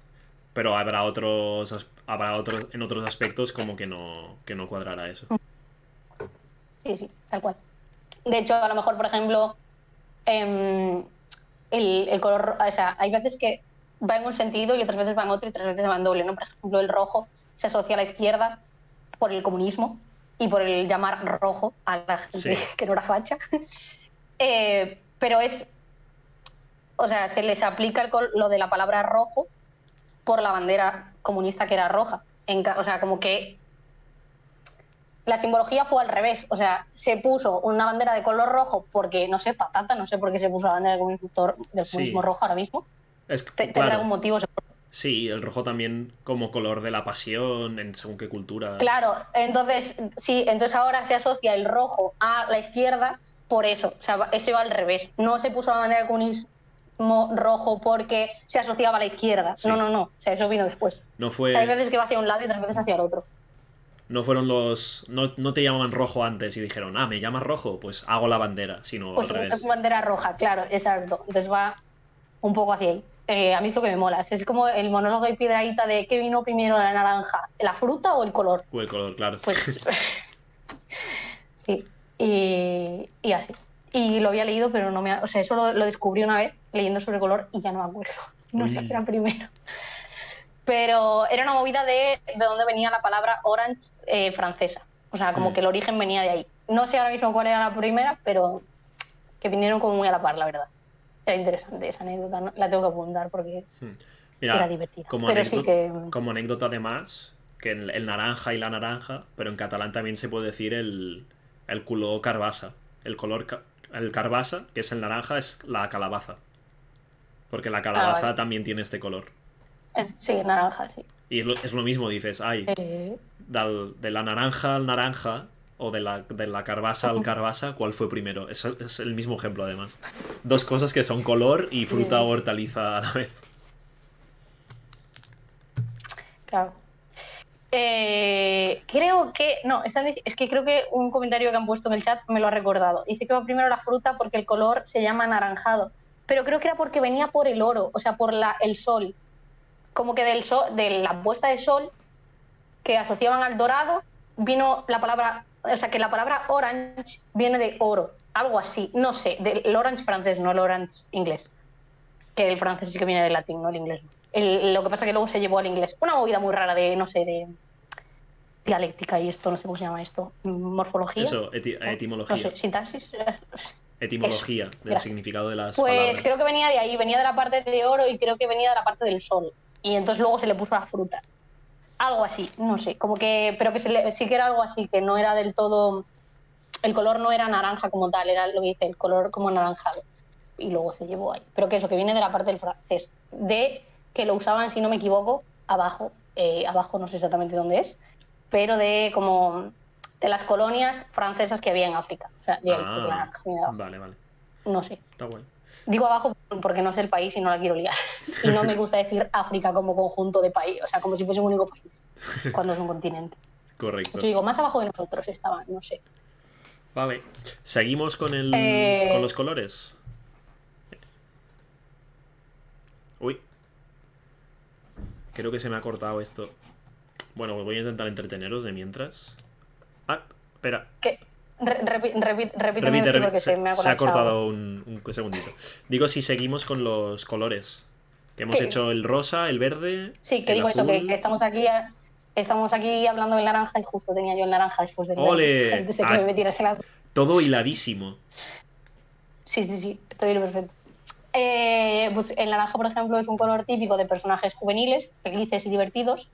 Pero habrá otros, habrá otros, en otros aspectos como que no, que no cuadrará eso. Sí, sí, tal cual. De hecho, a lo mejor, por ejemplo, em, el, el color, o sea, hay veces que va en un sentido y otras veces va en otro y otras veces va en doble, ¿no? Por ejemplo, el rojo se asocia a la izquierda por el comunismo y por el llamar rojo a la gente Sí. que no era facha. Eh, pero es, o sea, se les aplica el lo de la palabra rojo por la bandera comunista que era roja. En o sea, como que la simbología fue al revés. O sea, se puso una bandera de color rojo porque, no sé, patata, no sé por qué se puso la bandera del comunismo, del Sí. comunismo rojo ahora mismo. Es Te- Tendrá claro, algún motivo. seguro. sí, el rojo también como color de la pasión, en según qué cultura. Claro, entonces, sí, entonces ahora se asocia el rojo a la izquierda por eso. O sea, ese va al revés. No se puso la bandera del comunismo rojo porque se asociaba a la izquierda. No, no, no. O sea, eso vino después. No fue... O sea, hay veces que va hacia un lado y otras veces hacia el otro. No fueron los. No, te llamaban rojo antes y dijeron, ah, me llamas rojo, pues hago la bandera, sino pues al revés. bandera roja, claro, exacto. Entonces va un poco hacia ahí. Eh, a mí es lo que me mola. Es como el monólogo de Piedraíta de ¿qué vino primero la naranja? ¿La fruta o el color? O el color, claro. Pues. sí. Y, y, así. Y lo había leído, pero no me. O sea, eso lo, descubrí una vez leyendo sobre color y ya no me acuerdo. No sé qué era primero pero era una movida de, de dónde venía la palabra orange eh, francesa. O sea, como que el origen venía de ahí. No sé ahora mismo cuál era la primera, pero que vinieron como muy a la par, la verdad. Era interesante esa anécdota, la tengo que apuntar porque hmm. era divertida. Como, anécdota, como anécdota además, que el, naranja y la naranja, pero en catalán también se puede decir el, el culo carbasa. El color, el carbasa, que es el naranja, es la calabaza. Porque la calabaza ah, también tiene este color sí, naranja, sí. Y es lo, mismo, dices, ay, eh. de la naranja al naranja, o de la, de la carbasa al carbasa, ¿cuál fue primero? Es, el mismo ejemplo, además. Dos cosas que son color y fruta o hortaliza a la vez. Claro. Eh, creo que. No, es que creo que un comentario que han puesto en el chat me lo ha recordado. Dice que va primero la fruta porque el color se llama anaranjado. Pero creo que era porque venía por el oro, o sea, por la, el sol como que del sol, de la puesta de sol que asociaban al dorado, vino la palabra, o sea, que la palabra orange viene de oro, algo así, no sé, del orange francés, no el orange inglés. Que el francés sí que viene del latín, no el inglés. lo que pasa es que luego se llevó al inglés. Una movida muy rara de, no sé, de dialéctica y esto, no sé cómo se llama esto, morfología. Eso, etimología. No sé, sintaxis. Etimología del significado de las pues creo que venía de ahí, venía de la parte de oro y creo que venía de la parte del sol y entonces luego se le puso la fruta. Algo así, no sé, como que, pero que sí que era algo así, que no era del todo, el color no era naranja como tal, era lo que dice, el color como anaranjado. Y luego se llevó ahí. Pero que eso, que viene de la parte del francés, de que lo usaban, si no me equivoco, abajo, eh, abajo no sé exactamente dónde es, pero de como de las colonias francesas que había en África. O sea, de ah, Vale, vale. No sé. Está bueno. Digo abajo porque no sé el país y no la quiero liar. Y no me gusta decir África como conjunto de país, o sea, como si fuese un único país, cuando es un continente. Correcto. Yo digo, más abajo de nosotros estaban, no sé. Vale. ¿Seguimos con, el, eh, con los colores? Uy. Creo que se me ha cortado esto. Bueno, voy a intentar entreteneros de mientras. Ah, espera. ¿Qué? Repite, porque se, me ha, se ha cortado un, segundito. Digo si seguimos con los colores. Que hemos hecho el rosa, el verde. Sí, que digo eso, que, estamos aquí estamos aquí hablando del naranja y justo tenía yo el naranja después del ¡Ole! que me metieras el Todo hiladísimo. Sí, sí, sí, estoy perfecto. Eh, pues el naranja, por ejemplo, es un color típico de personajes juveniles, felices y divertidos.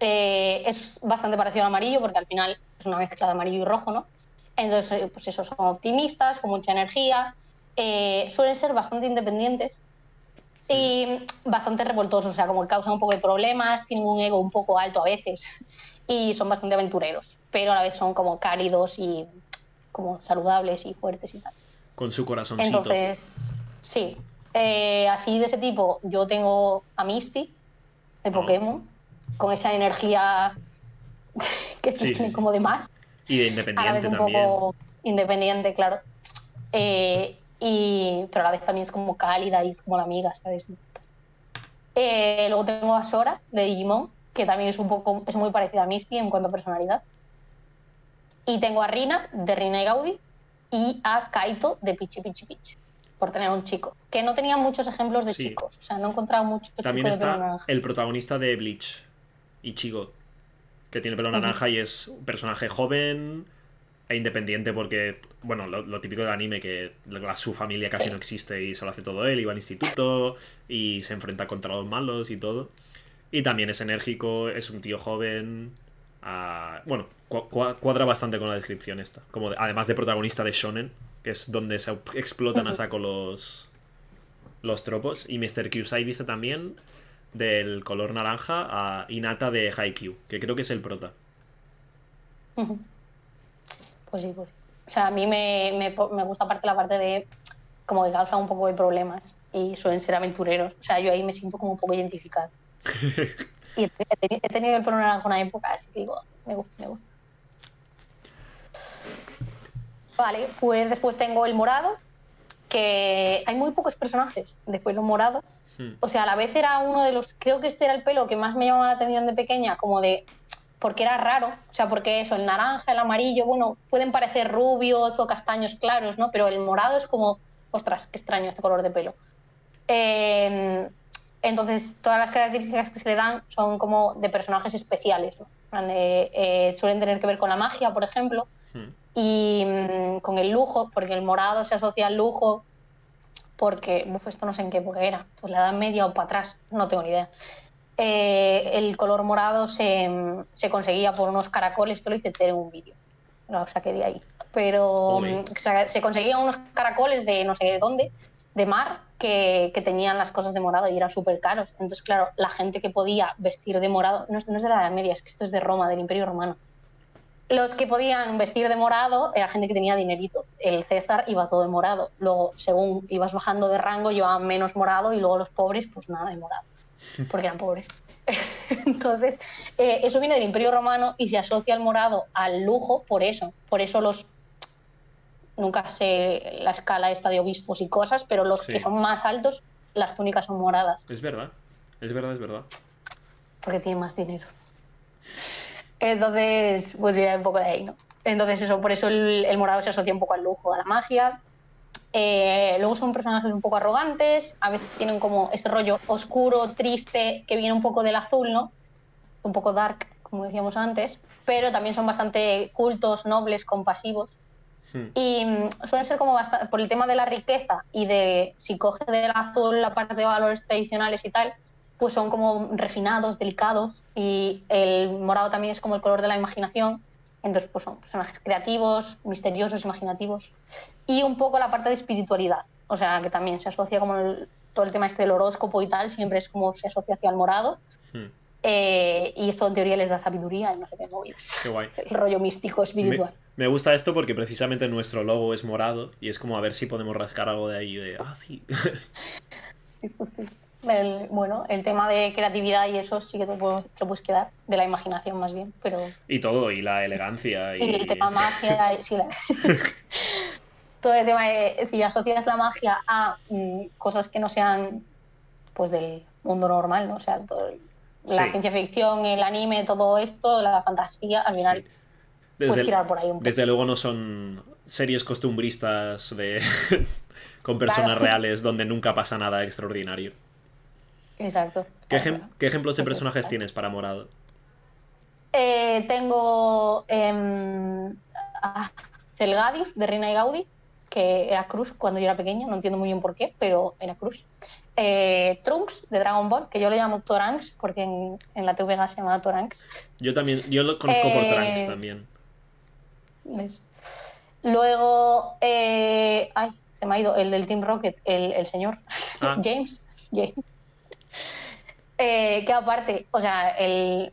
Eh, es bastante parecido al amarillo porque al final es una mezcla de amarillo y rojo, ¿no? Entonces, eh, pues eso, son optimistas, con mucha energía, eh, suelen ser bastante independientes y bastante revoltosos, o sea, como que causan un poco de problemas, tienen un ego un poco alto a veces y son bastante aventureros, pero a la vez son como cálidos y como saludables y fuertes y tal. Con su corazoncito. Entonces, sí, eh, así de ese tipo, yo tengo a Misty de. Pokémon, con esa energía que tiene como de más. Y de independiente un poco independiente, claro. Eh, y, pero a la vez también es como cálida y es como la amiga, ¿sabes? Eh, luego tengo a Sora de Digimon, que también es un poco es muy parecida a Misty en cuanto a personalidad. Y tengo a Rina de Rina y Gaudi y a Kaito de Pichi Pichi Pichi, por tener un chico. Que no tenía muchos ejemplos de chicos, o sea, no he encontrado muchos También está el protagonista de Bleach, Ichigo, que tiene pelo naranja y es un personaje joven e independiente porque, bueno, lo, típico del anime, que su familia casi no existe y solo hace todo él, y va al instituto y se enfrenta contra los malos y todo. Y también es enérgico, es un tío joven. Ah, bueno, cuadra bastante con la descripción esta. Como además de protagonista de Shonen, que es donde se explotan a saco los, los tropos. Y Mr. Kyusai dice también del color naranja a Inata de Haikyuu, que creo que es el prota. Pues sí, pues O sea, a mí me, me, me gusta aparte la parte de como que causa un poco de problemas y suelen ser aventureros. O sea, yo ahí me siento como un poco identificada. y he, tenido el pelo naranja una época, así que digo, me gusta, me gusta. Vale, pues después tengo el morado, que hay muy pocos personajes de pelo morado. Hmm. O sea, a la vez era uno de los, creo que este era el pelo que más me llamaba la atención de pequeña, como de, porque era raro, o sea, porque eso, el naranja, el amarillo, bueno, pueden parecer rubios o castaños claros, ¿no? Pero el morado es como, ostras, qué extraño este color de pelo. Eh, entonces, todas las características que se le dan son como de personajes especiales. Eh, suelen tener que ver con la magia, por ejemplo, hmm. y mm, con el lujo, porque el morado se asocia al lujo, porque, esto no sé en qué época era, pues la edad media o para atrás, no tengo ni idea. Eh, el color morado se, se, conseguía por unos caracoles, esto lo hice en un vídeo, lo saqué de ahí. Pero mm, se conseguían unos caracoles de no sé dónde, de mar, que, tenían las cosas de morado y eran súper caros. Entonces, claro, la gente que podía vestir de morado, no, es de la Edad Media, es que esto es de Roma, del Imperio Romano. Los que podían vestir de morado era gente que tenía dineritos. El César iba todo de morado. Luego, según ibas bajando de rango, llevaban menos morado y luego los pobres, pues nada de morado, porque eran pobres. Entonces, eh, eso viene del Imperio Romano y se asocia el morado al lujo por eso. Por eso los nunca sé la escala esta de obispos y cosas, pero los que son más altos, las túnicas son moradas. Es verdad, es verdad, es verdad. Porque tienen más dinero. Entonces, pues viene un poco de ahí, ¿no? Entonces, eso, por eso el, morado se asocia un poco al lujo, a la magia. Eh, luego son personajes un poco arrogantes, a veces tienen como ese rollo oscuro, triste, que viene un poco del azul, ¿no? Un poco dark, como decíamos antes, pero también son bastante cultos, nobles, compasivos. Hmm. Y mm, suelen ser como bastante, por el tema de la riqueza y de si coge del azul la parte de valores tradicionales y tal, pues son como refinados, delicados y el morado también es como el color de la imaginación. Entonces, pues son personajes creativos, misteriosos, imaginativos. Y un poco la parte de espiritualidad. O sea, que también se asocia como todo el tema este del horóscopo y tal, siempre es como se asocia hacia el morado. Hmm. Eh, y esto en teoría les da sabiduría y no sé qué. Qué guay. El rollo místico, espiritual. Me, gusta esto porque precisamente nuestro logo es morado y es como a ver si podemos rascar algo de ahí. De, ah, sí. sí, pues sí. bueno, el tema de creatividad y eso sí que te, puedes quedar, de la imaginación más bien, pero... Y todo, y la elegancia. Y, y el tema magia, sí, todo el tema de si asocias la magia a mm, cosas que no sean pues del mundo normal, ¿no? O sea, todo el la ciencia ficción, el anime, todo esto, la fantasía, al final desde, tirar por ahí un poco. Desde luego no son series costumbristas de con personas reales donde nunca pasa nada extraordinario. Exacto. ¿Qué, ejemplos de personajes tienes para Morado? Eh, tengo eh, Celgadis de Reina y Gaudi, que era Cruz cuando yo era pequeña, no entiendo muy bien por qué, pero era Cruz eh, Trunks de Dragon Ball, que yo lo llamo Toranks, porque en, la TVG se llama Toranks. Yo también, yo lo conozco por Trunks eh, también. Luego, eh, ay, se me ha ido el del Team Rocket, el, señor ah. James. James. Eh, que aparte, o sea, el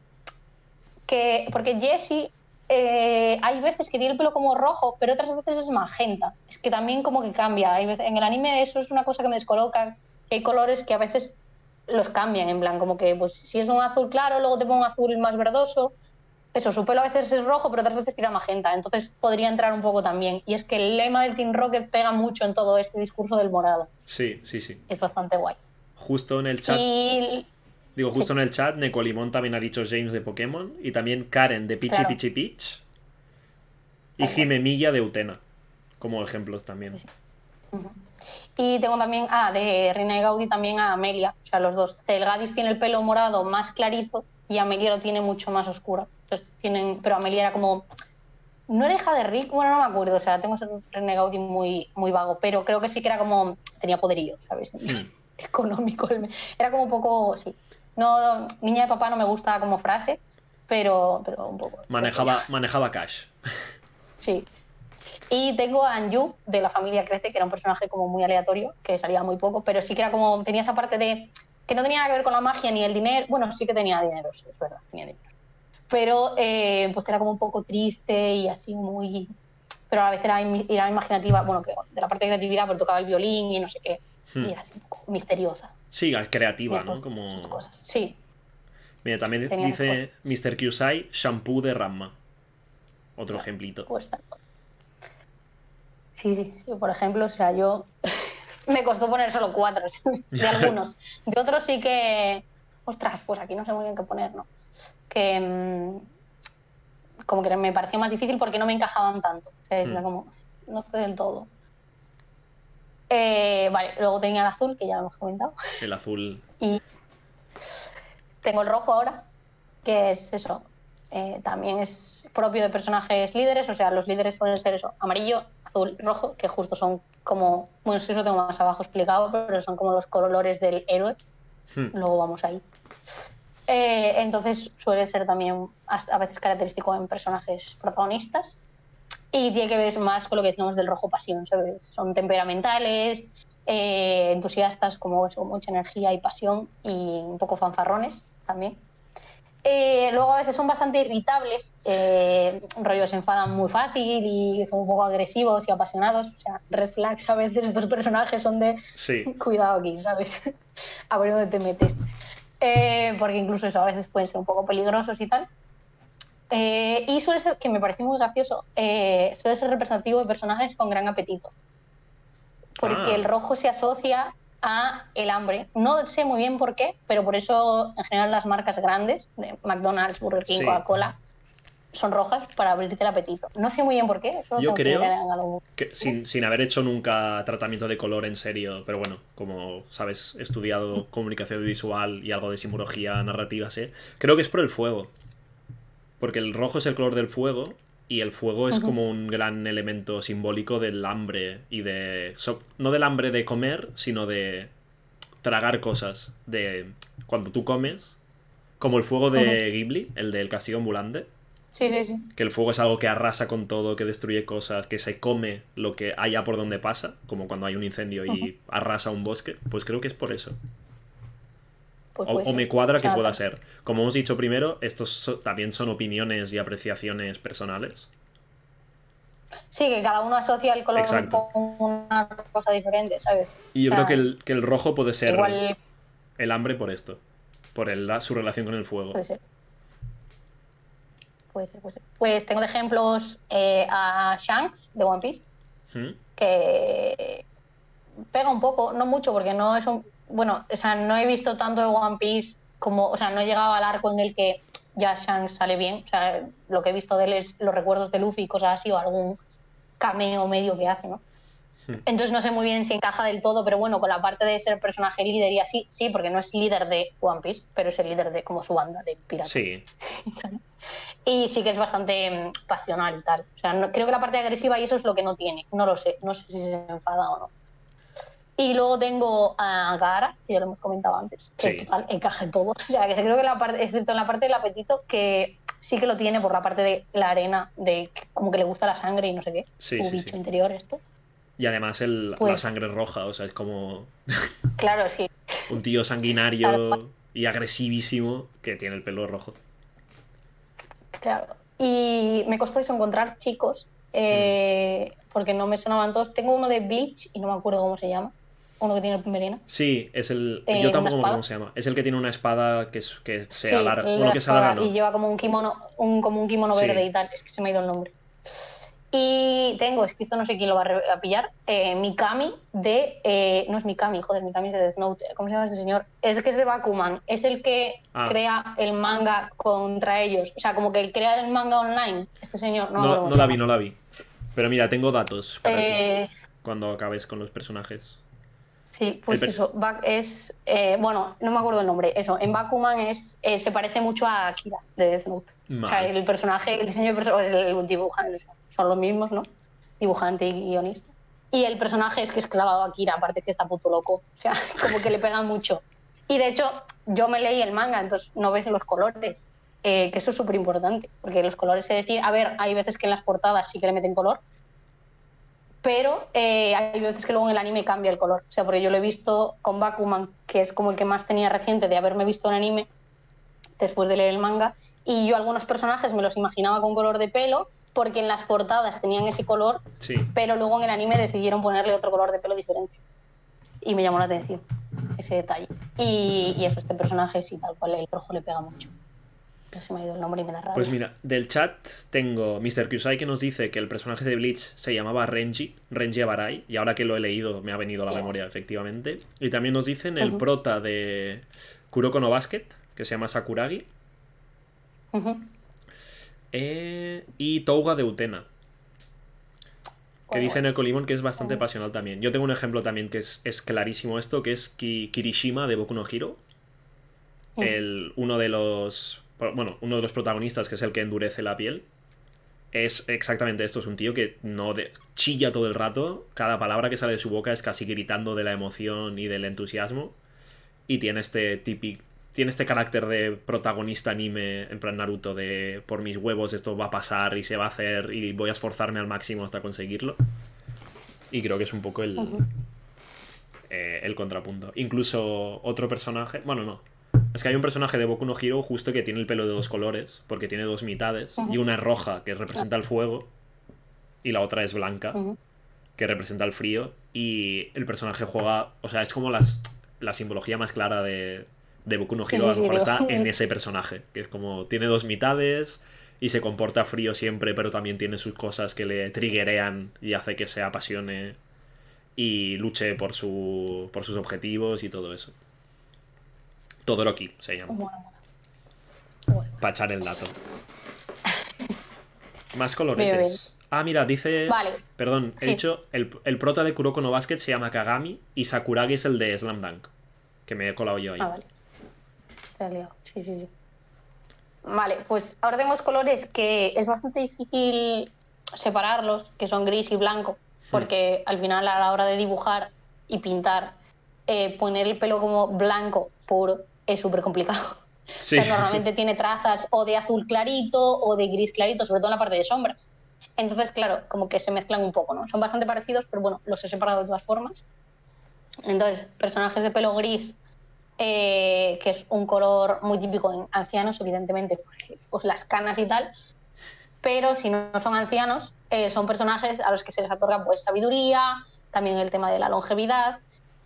que porque Jesse hay veces que tiene el pelo como rojo, pero otras veces es magenta. Es que también como que cambia. Hay veces, en el anime eso es una cosa que me descoloca hay colores que a veces los cambian, en plan, como que pues si es un azul claro, luego te pongo un azul más verdoso. Eso, su pelo a veces es rojo, pero otras veces tira magenta, entonces podría entrar un poco también. Y es que el lema del Team Rocket pega mucho en todo este discurso del morado. Sí, sí, sí. Es bastante guay. Justo en el chat. Digo, justo en el chat, Necolimón también ha dicho James de Pokémon y también Karen de Pichi Pichi Peach y Jime Milla de Utena, como ejemplos también. Y tengo también, ah, de Reina y Gaudi también a Amelia, o sea, los dos. Celgadis tiene el pelo morado más clarito y Amelia lo tiene mucho más oscuro. Entonces tienen, pero Amelia era como, no era hija de Rick, bueno, no me acuerdo, o sea, tengo ese Reina y Gaudi muy, muy vago, pero creo que sí que era como, tenía poderío, ¿sabes? Hmm. Económico. Era como un poco, sí. No, niña de papá no me gusta como frase, pero, pero un poco. Manejaba, manejaba cash. Sí, y tengo a Anju de la familia Crece, que era un personaje como muy aleatorio, que salía muy poco, pero sí que era como, tenía esa parte de que no tenía nada que ver con la magia ni el dinero. Bueno, sí que tenía dinero, sí, es verdad, tenía dinero. Pero eh, pues era como un poco triste y así muy, pero a la vez era, era imaginativa, bueno, que de la parte de creatividad, porque tocaba el violín y no sé qué. Hmm. Y era así un poco misteriosa. Sí, creativa, Sus- ¿no? sus Como... cosas. Sí, Mira, también Tenía dice Mr. Kyusai, shampoo de Ramma. Otro ejemplito. pues. Sí, sí, sí. Por ejemplo, o sea, yo me costó poner solo cuatro ¿sabes? de algunos. De otros sí que, ostras, pues aquí no sé muy bien qué poner, ¿no? Que mm, como que me pareció más difícil porque no me encajaban tanto. O sea, era Hmm. como, no sé del todo. Eh, vale, luego tenía el azul, que ya lo hemos comentado. El azul. Y tengo el rojo ahora, que es eso. eh, también es propio de personajes líderes, o sea, los líderes suelen ser eso, amarillo, azul, rojo, que justo son como, bueno, es que eso tengo más abajo explicado, pero son como los colores del héroe, Hmm. luego vamos ahí. Eh, entonces suele ser también a veces característico en personajes protagonistas y tiene que ver más con lo que decíamos del rojo pasión, ¿sabes? Son temperamentales, eh, entusiastas, como eso, mucha energía y pasión y un poco fanfarrones también. Eh, luego a veces son bastante irritables, eh, rollo se enfadan muy fácil y son un poco agresivos y apasionados. O sea, red flags a veces estos personajes son de Sí. cuidado aquí, ¿sabes? A ver dónde te metes. Eh, porque incluso eso a veces pueden ser un poco peligrosos y tal. Eh, y suele ser, que me parece muy gracioso, eh, suele ser representativo de personajes con gran apetito. Porque Ah. el rojo se asocia a el hambre. No sé muy bien por qué, pero por eso en general las marcas grandes, de McDonald's, Burger King, Sí. Coca-Cola, son rojas para abrirte el apetito. No sé muy bien por qué. Eso Yo que creo algún- Que sin, sin haber hecho nunca tratamiento de color en serio, pero bueno, como sabes, he estudiado comunicación visual y algo de simbología narrativa, sé. Creo que es por el fuego. Porque el rojo es el color del fuego y el fuego es como un gran elemento simbólico del hambre y de... no del hambre de comer, sino de tragar cosas. De cuando tú comes, como el fuego de. Ghibli, el del castillo ambulante. Sí, sí, sí. Que el fuego es algo que arrasa con todo, que destruye cosas, que se come lo que haya por donde pasa, como cuando hay un incendio y arrasa un bosque. Pues creo que es por eso. Pues O, me cuadra que pueda ser. Como hemos dicho primero, estos so- también son opiniones y apreciaciones personales. Sí, que cada uno asocia el color con una cosa diferente, ¿sabes? Y yo O sea, creo que el, que el rojo puede ser Igual el hambre por esto. Por el- la- su relación con el fuego. puede ser. Puede ser, puede ser. Pues tengo de ejemplos eh, a Shanks de One Piece, ¿Mm? que pega un poco, no mucho, porque no es un. Bueno, o sea, no he visto tanto de One Piece como. O sea, no he llegado al arco en el que ya Shanks sale bien. O sea, lo que he visto de él es los recuerdos de Luffy y cosas así, o algún cameo medio que hace, ¿no? Entonces no sé muy bien si encaja del todo, pero bueno, con la parte de ser personaje líder y así, sí, porque no es líder de One Piece, pero es el líder de como su banda de piratas. Sí. Y sí que es bastante mm, pasional y tal. O sea, no- creo que la parte agresiva y eso es lo que no tiene. No lo sé. No sé si se enfada o no. Y luego tengo a Gara, que ya lo hemos comentado antes, que Sí. total encaja en todo. O sea, que creo que la parte, excepto en la parte del apetito, que sí que lo tiene por la parte de la arena, de como que le gusta la sangre y no sé qué. Sí, bicho interior, esto. Y además el, la Pues- sangre roja, o sea, es como Claro, sí. un tío sanguinario y agresivísimo que tiene el pelo rojo. Claro. Y me costó eso encontrar chicos, eh, porque no me sonaban todos. Tengo uno de Bleach y no me acuerdo cómo se llama. Uno que tiene melena. Sí, es el. Eh, yo ¿una tampoco cómo se llama. Es el que tiene una espada que, es, que se Sí, alarga. la Uno que se alarga, no. Y lleva como un kimono, un, como un kimono Sí. verde y tal. Es que se me ha ido el nombre. Y tengo, es que esto no sé quién lo va a, pillar, eh, Mikami de... eh, no es Mikami, joder, Mikami es de Death Note. ¿Cómo se llama este señor? Es que es de Bakuman. Es el que Ah. crea el manga contra ellos. O sea, como que el crea el manga online. Este señor, no, No, no la vi, no la vi. Pero mira, tengo datos para ti Eh, cuando acabes con los personajes. Sí, pues eso, es, eh, bueno, no me acuerdo el nombre, eso, en Bakuman es, eh, se parece mucho a Akira de Death Note. O sea, el personaje, el diseño de personaje, el dibujante, son los mismos, ¿no? Dibujante y guionista. Y el personaje es que es clavado a Akira, aparte que está puto loco. O sea, como que le pega mucho. Y de hecho, yo me leí el manga, entonces no ves los colores. eh, que eso es súper importante, porque los colores se deciden. A ver, hay veces que en las portadas sí que le meten color, pero eh, hay veces que luego en el anime cambia el color. O sea, porque yo lo he visto con Bakuman, que es como el que más tenía reciente de haberme visto en anime después de leer el manga, y yo algunos personajes me los imaginaba con color de pelo porque en las portadas tenían ese color, Sí. pero luego en el anime decidieron ponerle otro color de pelo diferente. Y me llamó la atención ese detalle. Y, y eso, este personaje sí, tal cual, el rojo le pega mucho. Ya se me ha ido el nombre y me da rabia. Pues mira, del chat tengo Mr. Kusai que nos dice que el personaje de Bleach se llamaba Renji, Renji Abarai, y ahora que lo he leído me ha venido a la memoria, efectivamente. Y también nos dicen el prota de Kuroko no Basket, que se llama Sakuragi, eh, y Touga de Utena, que Oh, dice en el Colimón que es bastante pasional también. Yo tengo un ejemplo también que es, es clarísimo esto, que es Ki- Kirishima de Boku no Hero, Mm. el, uno de los bueno, uno de los protagonistas, que es el que endurece la piel, es exactamente esto. Es un tío que no de- chilla todo el rato. Cada palabra que sale de su boca es casi gritando de la emoción y del entusiasmo. Y tiene este típico. Tiene este carácter de protagonista anime, en plan Naruto, de por mis huevos esto va a pasar y se va a hacer y voy a esforzarme al máximo hasta conseguirlo. Y creo que es un poco el, eh, el contrapunto. Incluso otro personaje. Bueno, no. Es que hay un personaje de Boku no Hero justo que tiene el pelo de dos colores, porque tiene dos mitades. Y una es roja, que representa el fuego, y la otra es blanca, que representa el frío. Y el personaje juega. O sea, es como las, la simbología más clara de, de Boku no Hero. sí, a lo mejor está en ese personaje, que es como. Tiene dos mitades. Y se comporta frío siempre, pero también tiene sus cosas que le triggerean y hace que se apasione y luche por, su, por sus objetivos y todo eso. Todoroki se llama. Bueno. para echar el dato. Más coloretes. Ah, mira, dice... Vale. Perdón, he dicho, el, el prota de Kuroko no Basket se llama Kagami y Sakuragi es el de Slam Dunk, que me he colado yo ahí. Ah, vale. Te has liado. Sí, sí, sí. Vale, pues ahora tenemos colores que es bastante difícil separarlos, que son gris y blanco, porque al final a la hora de dibujar y pintar, eh, poner el pelo como blanco puro es súper complicado. Sí. O sea, normalmente tiene trazas o de azul clarito o de gris clarito, sobre todo en la parte de sombras. Entonces, claro, como que se mezclan un poco, ¿no? Son bastante parecidos, pero bueno, los he separado de todas formas. Entonces, personajes de pelo gris, eh, que es un color muy típico en ancianos, evidentemente, porque pues, las canas y tal. Pero si no son ancianos, eh, son personajes a los que se les otorga pues, sabiduría, también el tema de la longevidad.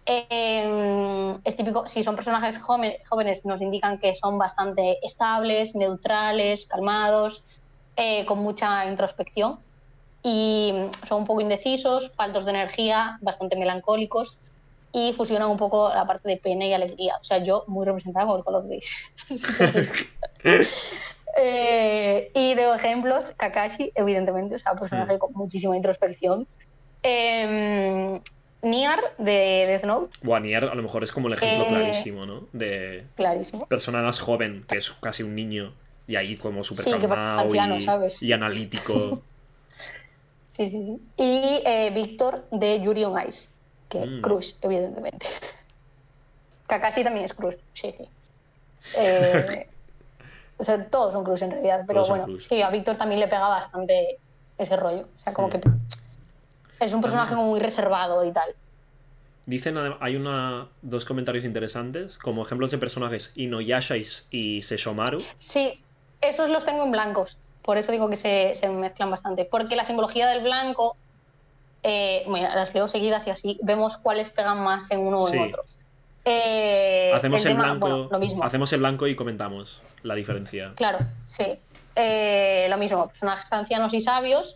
Eh, es típico, si son personajes jóvenes, jóvenes, nos indican que son bastante estables, neutrales, calmados, eh, con mucha introspección y son un poco indecisos, faltos de energía, bastante melancólicos y fusionan un poco la parte de pena y alegría. O sea, yo muy representada con el color gris. Eh, y de ejemplos, Kakashi, evidentemente, o sea, personaje con muchísima introspección. Eh, Niar de Death Note, Guanier a lo mejor es como el ejemplo Eh, clarísimo, ¿no? De clarísimo. persona más joven, que es casi un niño, y ahí como súper Sí, calmado anciano, y, ¿sabes? y analítico. Sí, sí, sí. Y eh, Víctor de Yuri on Ice, que Mm. Crush, evidentemente. Kakashi también es Crush, sí, sí. Eh, o sea, todos son Crush en realidad, pero Todos bueno, sí, a Víctor también le pega bastante ese rollo. O sea, como Mm. que es un personaje como muy reservado y tal. Dicen, hay una, dos comentarios interesantes, como ejemplos de personajes Inuyasha y, y Seshomaru. Sí, esos los tengo en blancos. Por eso digo que se, se mezclan bastante. Porque la simbología del blanco, eh, mira, las leo seguidas y así vemos cuáles pegan más en uno o Sí. en otro. Eh, hacemos el, tema- blanco, bueno, lo mismo. hacemos el blanco y comentamos la diferencia. Claro, sí. Eh, lo mismo, personajes ancianos y sabios,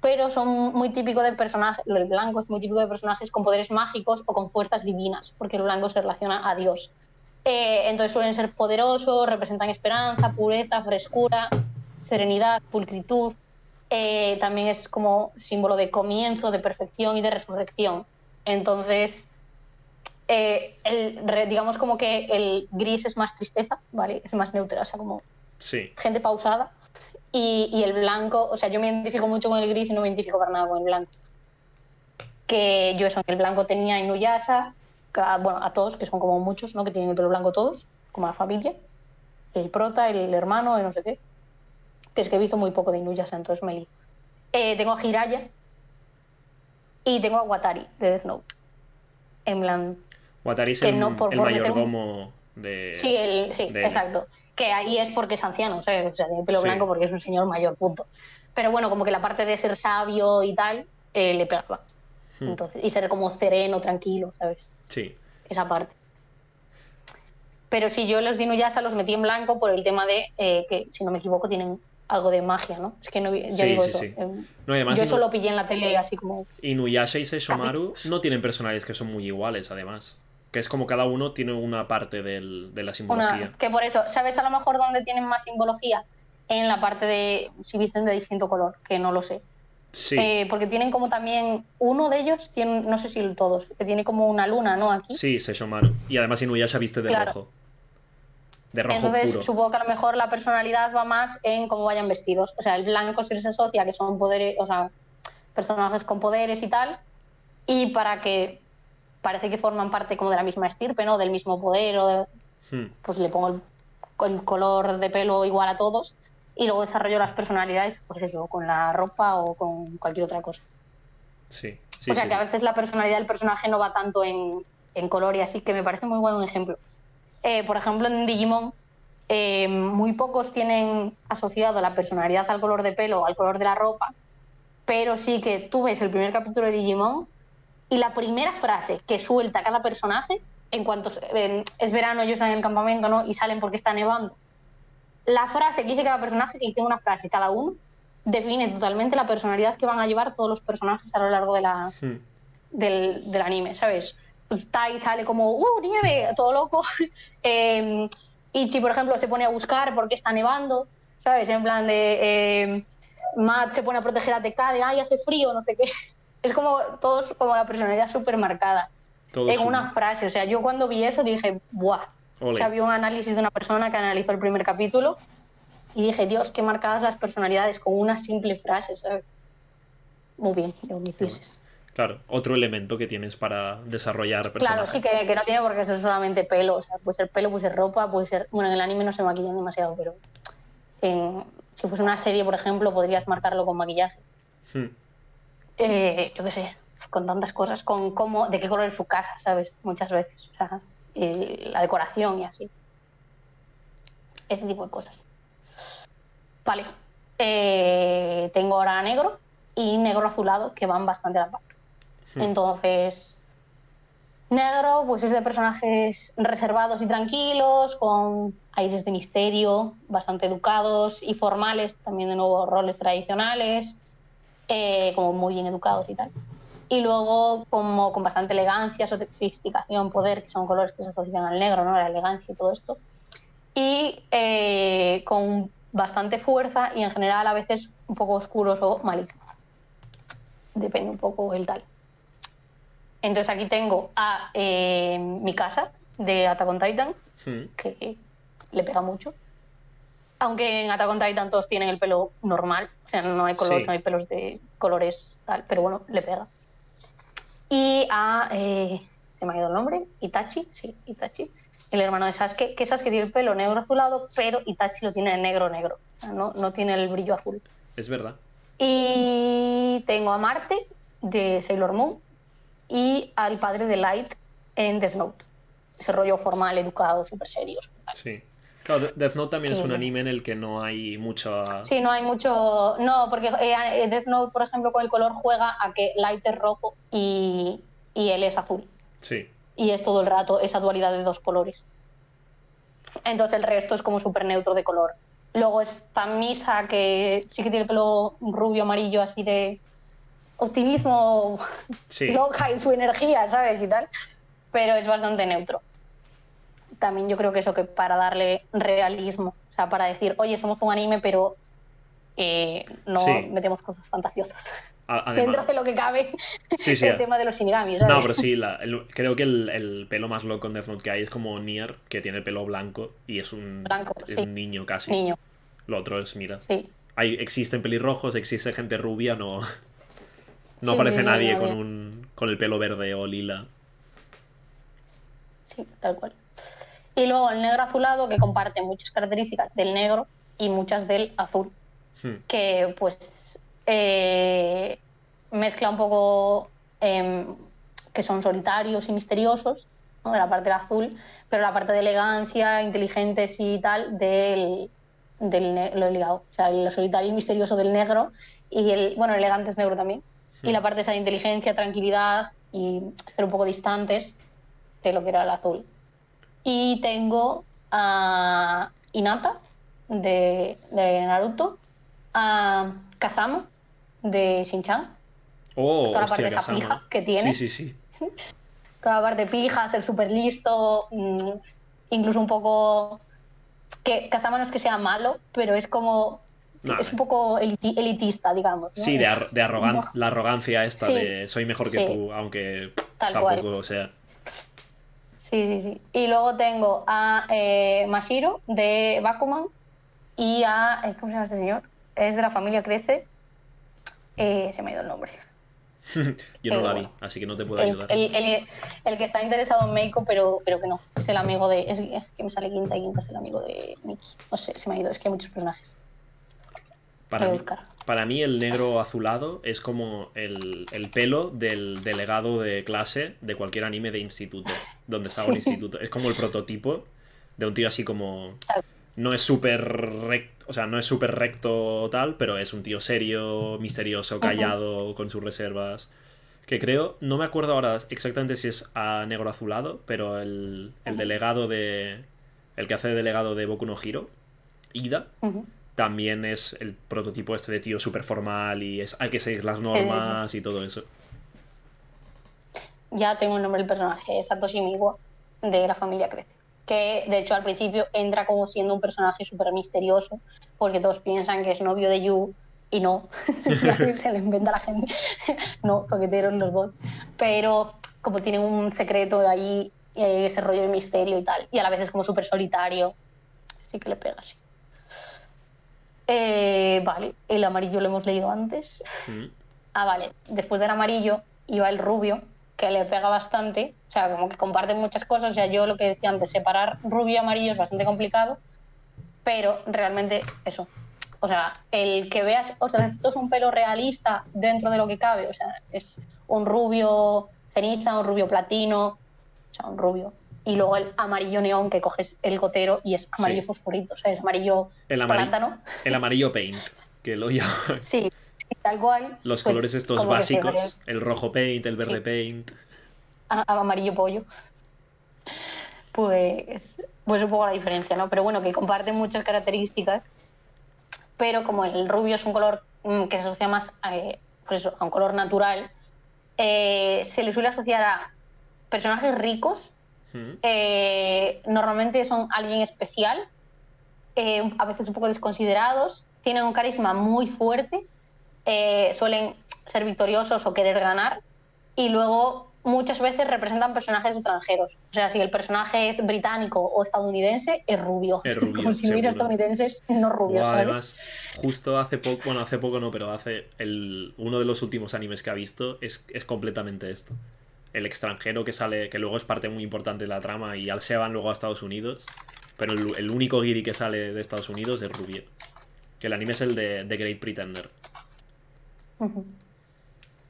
pero son muy típicos de personajes, el blanco es muy típico de personajes con poderes mágicos o con fuerzas divinas, porque el blanco se relaciona a Dios. Eh, entonces suelen ser poderosos, representan esperanza, pureza, frescura, serenidad, pulcritud. Eh, también es como símbolo de comienzo, de perfección y de resurrección. Entonces, eh, el, digamos como que el gris es más tristeza, ¿vale? Es más neutral, o sea, como Sí, gente pausada. Y, y el blanco, o sea, yo me identifico mucho con el gris y no me identifico para nada con el blanco. Que yo eso, el blanco tenía Inuyasha, que a- bueno, a todos, que son como muchos, ¿no? Que tienen el pelo blanco todos, como la familia. El prota, el hermano, el no sé qué. Que es que he visto muy poco de Inuyasha, entonces me lío. Eh, tengo a Hiraya y tengo a Watari, de Death Note. En plan, Watari es Que el, no, por- el por mayordomo de... Sí, el, sí de- exacto. Que ahí es porque es anciano. O sea, tiene pelo Sí. blanco porque es un señor mayor, punto. Pero bueno, como que la parte de ser sabio y tal, eh, le pegaba. Hmm. Entonces, y ser como sereno, tranquilo, ¿sabes? Sí. Esa parte. Pero si yo los de Inuyasha los metí en blanco por el tema de eh, que, si no me equivoco, tienen algo de magia, ¿no? Es que no, ya Sí, digo sí, eso. sí. em, No, además yo solo pillé en la tele así como... Inuyasha y Seishomaru Capítulos. no tienen personajes que son muy iguales, además. Que es como cada uno tiene una parte del- de la simbología. Una, que por eso, ¿sabes a lo mejor dónde tienen más simbología? En la parte de si visten de distinto color, que no lo sé. Sí, Eh, porque tienen como también, uno de ellos, tiene, no sé si todos, que tiene como una luna, ¿no? Aquí. sí, Seishomaru. Y además Inuyasha viste de Claro. rojo. De rojo Entonces, puro. supongo que a lo mejor la personalidad va más en cómo vayan vestidos. O sea, el blanco se les asocia que son poderes, o sea, personajes con poderes y tal. Y para que parece que forman parte como de la misma estirpe, ¿no? Del mismo poder, o de- Hmm, pues le pongo el, el color de pelo igual a todos. Y luego desarrollo las personalidades, pues eso, con la ropa o con cualquier otra cosa. Sí, sí, o sea sí. que a veces la personalidad del personaje no va tanto en, en color y así, que me parece muy buen ejemplo. Eh, por ejemplo, en Digimon, eh, muy pocos tienen asociado la personalidad al color de pelo o al color de la ropa, pero sí que tú ves el primer capítulo de Digimon y la primera frase que suelta cada personaje, en cuanto eh, es verano, ellos están en el campamento ¿no? y salen porque está nevando, la frase que dice cada personaje, que dice una frase cada uno, define totalmente la personalidad que van a llevar todos los personajes a lo largo de la, Hmm, del, del anime, ¿sabes? Pues Tai sale como, ¡uh, nieve! Todo loco. Eh, Ichi, por ejemplo, se pone a buscar porque está nevando, ¿sabes? En plan de. eh, Matt se pone a proteger a TK de, ¡ay, hace frío! No sé qué. Es como todos, como la personalidad súper marcada. Todos En una frase. O sea, yo cuando vi eso dije, ¡buah! Ole. O sea, vi un análisis de una persona que analizó el primer capítulo y dije, Dios, qué marcadas las personalidades con una simple frase, ¿sabes? Muy bien, hicieses. Claro, otro elemento que tienes para desarrollar Claro, personajes. sí, que, que no tiene por qué ser solamente pelo. O sea, puede ser pelo, puede ser ropa, puede ser. Bueno, en el anime no se maquillan demasiado, pero. en- si fuese una serie, por ejemplo, podrías marcarlo con maquillaje. Hmm, Eh, yo qué sé, con tantas cosas, con cómo, de qué color es su casa, ¿sabes? Muchas veces. O sea, y la decoración y así. Ese tipo de cosas. Vale. Eh, tengo ahora negro y negro azulado que van bastante a la par. Entonces, negro, pues es de personajes reservados y tranquilos, con aires de misterio, bastante educados y formales, también de nuevo roles tradicionales, eh, como muy bien educados y tal. Y luego como con bastante elegancia, sofisticación, poder, que son colores que se asocian al negro, ¿no? La elegancia y todo esto. Y eh, con bastante fuerza y en general a veces un poco oscuros o malignos. Depende un poco el tal. Entonces aquí tengo a eh, mi casa de Attack on Titan, hmm. que le pega mucho. Aunque en Attack on Titan todos tienen el pelo normal, o sea, no hay color, Sí. no hay pelos de colores tal, pero bueno, le pega. Y a eh, se me ha ido el nombre, Itachi, sí, Itachi, el hermano de Sasuke, que Sasuke tiene el pelo negro azulado, pero Itachi lo tiene negro negro, o sea, no, no tiene el brillo azul. Es verdad. Y tengo a Marte de Sailor Moon y al padre de Light en Death Note. Ese rollo formal, educado, súper serio. súper tal. Sí. Claro, De- Death Note también es Sí. un anime en el que no hay mucha... Sí, no hay mucho. No, porque eh, Death Note, por ejemplo, con el color juega a que Light es rojo y, y él es azul. Sí. Y es todo el rato esa dualidad de dos colores. Entonces el resto es como súper neutro de color. Luego está Misa, que sí que tiene el pelo rubio, amarillo, así de optimismo, Sí. loca en su energía, ¿sabes? Y tal. Pero es bastante neutro. También yo creo que eso que para darle realismo, o sea, para decir, oye, somos un anime, pero eh, no Sí. metemos cosas fantasiosas. Dentro de lo que cabe Sí, sí. el tema de los shinigamis, ¿sabes? No, pero sí, la- el- creo que el, el pelo más loco en Death Note que hay es como Nier, que tiene el pelo blanco y es un, Blanco, es sí. un niño casi. Niño, Lo otro es, mira, sí. hay, existen pelirrojos, existe gente rubia, no, no aparece nadie con, un, con el pelo verde o lila. Sí, tal cual. Y luego el negro azulado, que comparte muchas características del negro y muchas del azul, Hmm, que pues eh, mezcla un poco em, que son solitarios y misteriosos, ¿no? de la parte del azul, pero la parte de elegancia, inteligentes y tal del, del lo he ligado. O sea, el solitario y misterioso del negro y el, bueno, el elegante es negro también. Y la parte esa de inteligencia, tranquilidad y ser un poco distantes de lo que era el azul. Y tengo a Hinata de, de Naruto, a Kazama de Shin-Chan, Oh, Toda la hostia, parte de esa pija que tiene. Sí, sí, sí. toda la parte pija, ser súper listo, mm, incluso un poco... Que Kazama no es que sea malo, pero es como... Es un poco eliti- elitista, digamos. ¿no? Sí, de, ar- de arrogan- No. la arrogancia esta Sí. de soy mejor que Sí. tú, aunque Tal tampoco cual. sea. Sí, sí, sí. Y luego tengo a eh, Mashiro de Bakuman y a... eh, ¿Cómo se llama este señor? Es de la familia Crece. Eh, se me ha ido el nombre. Yo no la vi, así que no te puedo El, ayudar. el- el- el que está interesado en Meiko, pero, pero que no. Es el amigo de... Es, que me sale Quinta y Quinta es el amigo de Miki. No sé, se me ha ido. Es que hay muchos personajes. Para mí, para mí el negro azulado es como el, el pelo del delegado de clase de cualquier anime de instituto, donde estaba Sí. instituto. Es como el prototipo de un tío así como... No es súper recto, o sea, no es súper recto tal, pero es un tío serio, misterioso, callado, con sus reservas. Que creo, no me acuerdo ahora exactamente si es a negro azulado, pero el, el delegado de... El que hace de delegado de Boku no Hiro, Ida. También es el prototipo este de tío súper formal y es, hay que seguir las normas y todo eso. Ya tengo el nombre del personaje. Es Satoshi Miwa de la familia Crece. Que de hecho al principio entra como siendo un personaje súper misterioso porque todos piensan que es novio de Yu y no. se lo inventa la gente. no, toqueteros los dos. Pero como tienen un secreto ahí, eh, ese rollo de misterio y tal. Y a la vez es como súper solitario. Sí que le pega, sí. Eh, vale, el amarillo lo hemos leído antes. Mm. Ah, vale. Después del amarillo iba el rubio, que le pega bastante. O sea, como que comparten muchas cosas. O sea, yo lo que decía antes, separar rubio y amarillo es bastante complicado. Pero realmente eso. O sea, el que veas, o sea, esto es un pelo realista dentro de lo que cabe. O sea, es un rubio ceniza, un rubio platino. O sea, un rubio. Y luego el amarillo neón que coges el gotero y es amarillo Sí. fosforito. O sea, es amarillo El, plátano. el amarillo paint, que lo llaman. Sí, tal cual. Los Pues, colores estos básicos, el rojo paint, el verde Sí. paint. a- amarillo pollo. Pues, pues un poco la diferencia, ¿no? Pero bueno, que comparten muchas características, pero como el rubio es un color mm, que se asocia más a, pues eso, a un color natural, eh, se le suele asociar a personajes ricos, Mm. eh, normalmente son alguien especial, eh, a veces un poco desconsiderados, tienen un carisma muy fuerte, eh, suelen ser victoriosos o querer ganar, y luego muchas veces representan personajes extranjeros. O sea, si el personaje es británico o estadounidense, es rubio. Es rubio, Como si hubiera estadounidenses no rubios, ¿sabes? además, justo hace poco, bueno, hace poco no, pero hace el, uno de los últimos animes que ha visto es, es completamente esto. El extranjero que sale, que luego es parte muy importante de la trama y al se van luego a Estados Unidos, pero el, el único guiri que sale de Estados Unidos es rubio. Que el anime es el de The Great Pretender.